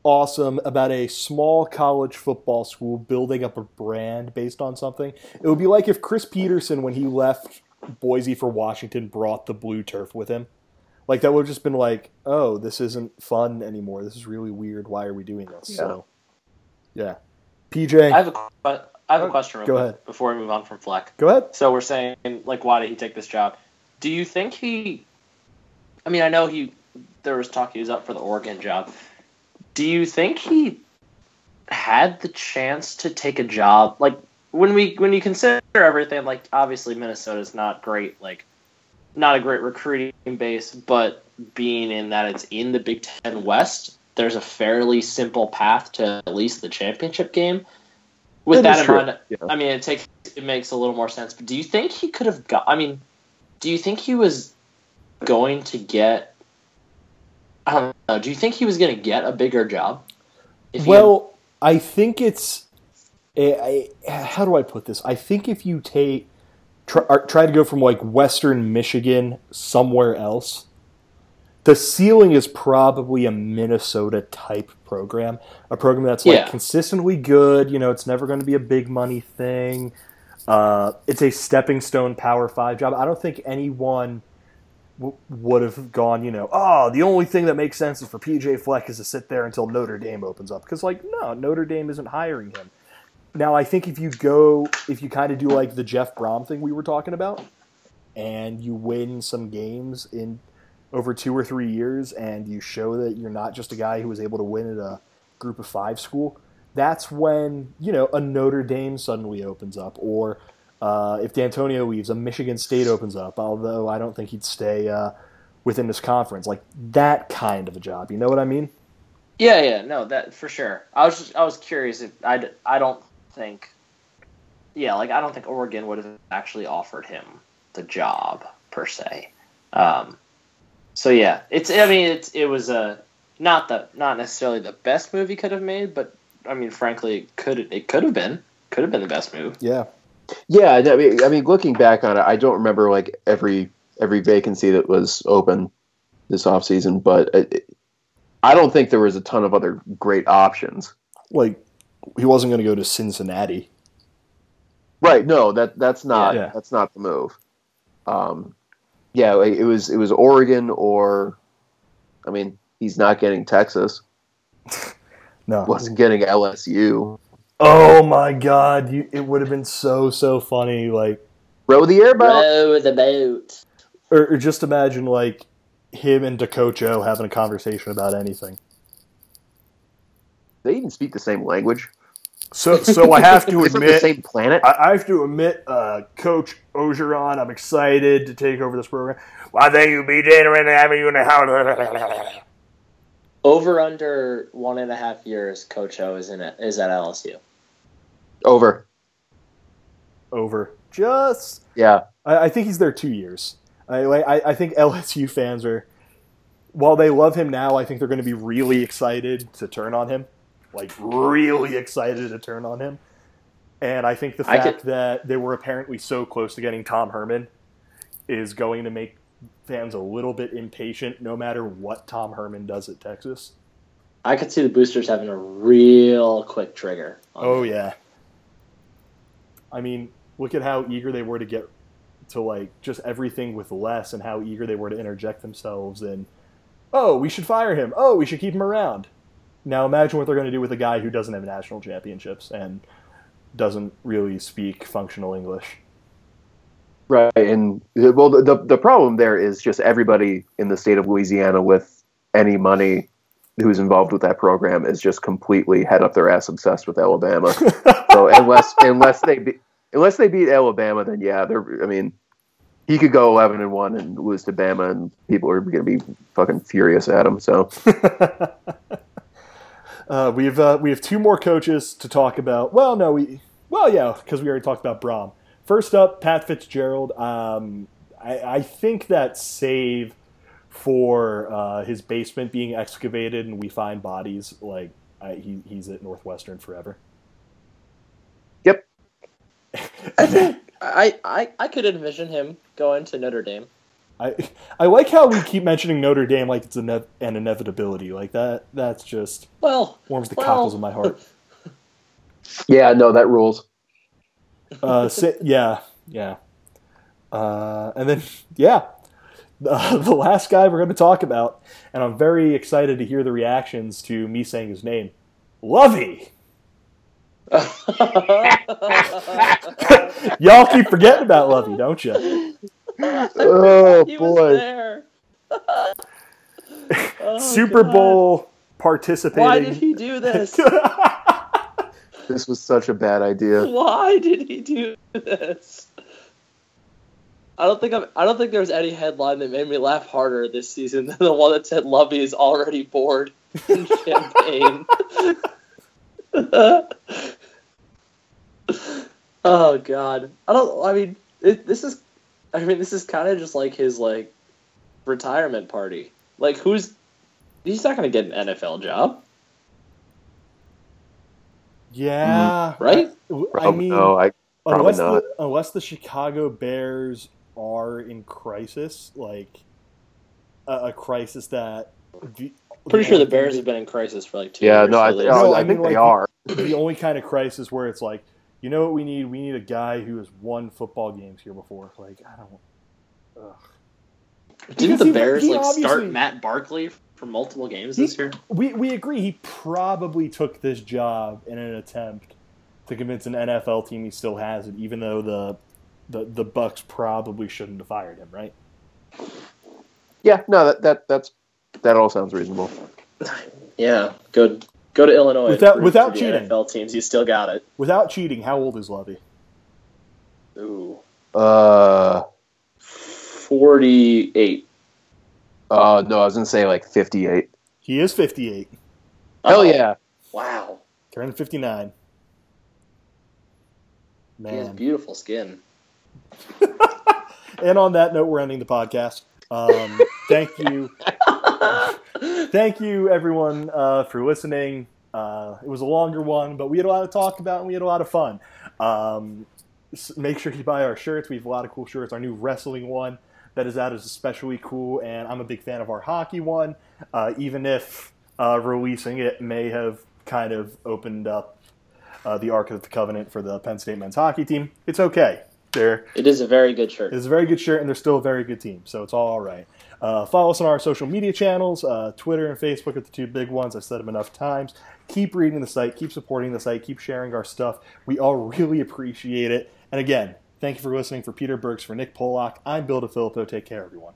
awesome about a small college football school building up a brand based on something. It would be like if Chris Petersen, when he left Boise for Washington, brought the blue turf with him. Like that would have just been like, oh, this isn't fun anymore. This is really weird. Why are we doing this? So, yeah. PJ, I have a have a question Go ahead. before we move on from Fleck. go ahead. So we're saying like why did he take this job? Do you think he I mean I know he there was talk he was up for the Oregon job. Do you think he had the chance to take a job like when we when you consider everything like obviously Minnesota's not great like not a great recruiting base but being in that it's in the Big 10 West there's a fairly simple path to at least the championship game. With That that, in true, mind, yeah. I mean, it takes it makes a little more sense. But do you think he could have got? I mean, do you think he was going to get? I don't know. Do you think he was going to get a bigger job? Well, I think it's. I, I, how do I put this? I think if you take try, uh, try to go from like Western Michigan somewhere else, the ceiling is probably a Minnesota type program, a program that's like Yeah. consistently good. You know, it's never going to be a big money thing. Uh, it's a stepping stone Power Five job. I don't think anyone would have gone. You know, oh, the only thing that makes sense is for PJ Fleck is to sit there until Notre Dame opens up because, like, no, Notre Dame isn't hiring him. Now, I think if you go, if you kind of do like the Jeff Brohm thing we were talking about, and you win some games in over two or three years, and you show that you're not just a guy who was able to win at a group of five school, that's when you know a Notre Dame suddenly opens up, or uh, if D'Antonio leaves, a Michigan State opens up. Although I don't think he'd stay uh, within this conference, like that kind of a job. You know what I mean? Yeah, yeah, no, that for sure. I was just I was curious if I, I don't think yeah, like I don't think Oregon would have actually offered him the job per se. Um, so yeah, it's I mean it's it was a not the not necessarily the best move he could have made, but I mean frankly it could it could have been could have been the best move. Yeah. Yeah, I mean, I mean, looking back on it, I don't remember like every every vacancy that was open this offseason, but it, I don't think there was a ton of other great options. Like he wasn't going to go to Cincinnati. Right? No, that that's not Yeah. that's not the move. Um, yeah, it was it was Oregon or, I mean, he's not getting Texas. No. Wasn't getting LSU. Oh my god, you, it would have been so so funny. Like, Row the airboat. Row the boat. or, or just imagine like him and Dakocho having a conversation about anything. They even speak the same language. So, so I have to They're the admit, same planet. I, I have to admit, uh, Coach Orgeron, I'm excited to take over this program. Why thank you, BJ, and having you in the house. Over under one and a half years, Coach O is in it is at LSU. Over. Over. Just, Yeah. I, I think he's there two years. I, I, I think LSU fans are, while they love him now, I think they're going to be really excited to turn on him. Like, really excited to turn on him. And I think the fact could- that they were apparently so close to getting Tom Herman is going to make fans a little bit impatient no matter what Tom Herman does at Texas. I could see the boosters having a real quick trigger. on Oh that. yeah. I mean, look at how eager they were to get to like just everything with Les, and how eager they were to interject themselves in. Oh, we should fire him. Oh, we should keep him around. Now imagine what they're going to do with a guy who doesn't have national championships and doesn't really speak functional English. Right, and well, the the problem there is just everybody in the state of Louisiana with any money who's involved with that program is just completely head up their ass obsessed with Alabama. so unless unless they be, unless they beat Alabama, then yeah, they're. I mean, he could go eleven and one and lose to Bama, and people are going to be fucking furious at him. So uh, we've uh, we have two more coaches to talk about. Well, no, we well yeah, because we already talked about Brohm. First up, Pat Fitzgerald. Um, I, I think that save for uh, his basement being excavated and we find bodies like I, he, he's at Northwestern forever. Yep. I think I, I I could envision him going to Notre Dame. I I like how we keep mentioning Notre Dame like it's an, an inevitability. Like that that's just Well, warms the Well- cockles of my heart. yeah, no, that rules. Uh, si- yeah, yeah. Uh, and then, yeah, uh, the last guy we're going to talk about, and I'm very excited to hear the reactions to me saying his name, Lovie. Y'all keep forgetting about Lovie, don't you? Oh boy. Oh, Super God. Bowl participating. Why did he do this? this was such a bad idea. Why did he do this? I don't think I'm, I don't think there was any headline that made me laugh harder this season than the one that said Lovie is already bored. In Champaign. oh God, I don't. I mean, it, this is. I mean, this is kind of just like his like retirement party. Like, who's? He's not going to get an NFL job, Yeah, right? I Probably, mean, no, I probably unless not. the, unless the Chicago Bears are in crisis, like a, a crisis that the, Pretty sure the Bears have been in crisis for like two Yeah, years. no, I, so No, I I think mean, they like- are. the only kind of crisis where it's like, you know what we need? We need a guy who has won football games here before. Like I don't. Ugh. Didn't Because the he- Bears he like start Matt Barkley for multiple games He- this year? We we agree. He probably took this job in an attempt to convince an NFL team he still has it, even though the the the Bucs probably shouldn't have fired him, right? Yeah, no, that, that that's that all sounds reasonable. Yeah, go go to Illinois. Without- without cheating. NFL teams, you still got it. Without cheating, how old is Lovie? Ooh, Uh, forty-eight. uh, no, I was gonna say like fifty-eight. He is 58, Hell Oh, yeah! Wow, turning 59. Man. he has beautiful skin. And on that note, we're ending the podcast. Um, thank you. thank you, everyone, uh, for listening. Uh, it was a longer one, but we had a lot to talk about and we had a lot of fun. Um, make sure you buy our shirts. We have a lot of cool shirts. Our new wrestling one that is out is especially cool, and I'm a big fan of our hockey one, uh, even if uh, releasing it may have kind of opened up uh, the Ark of the Covenant for the Penn State men's hockey team. It's okay. They're It is a very good shirt. it's a very good shirt, and they're still a very good team, so it's all right. Uh, follow us on our social media channels. Uh, Twitter and Facebook are the two big ones. I've said them enough times. Keep reading the site, keep supporting the site, keep sharing our stuff. We all really appreciate it. And again, thank you for listening. For Peter Burks, for Nick Pollock, I'm Bill DeFilippo. Take care, everyone.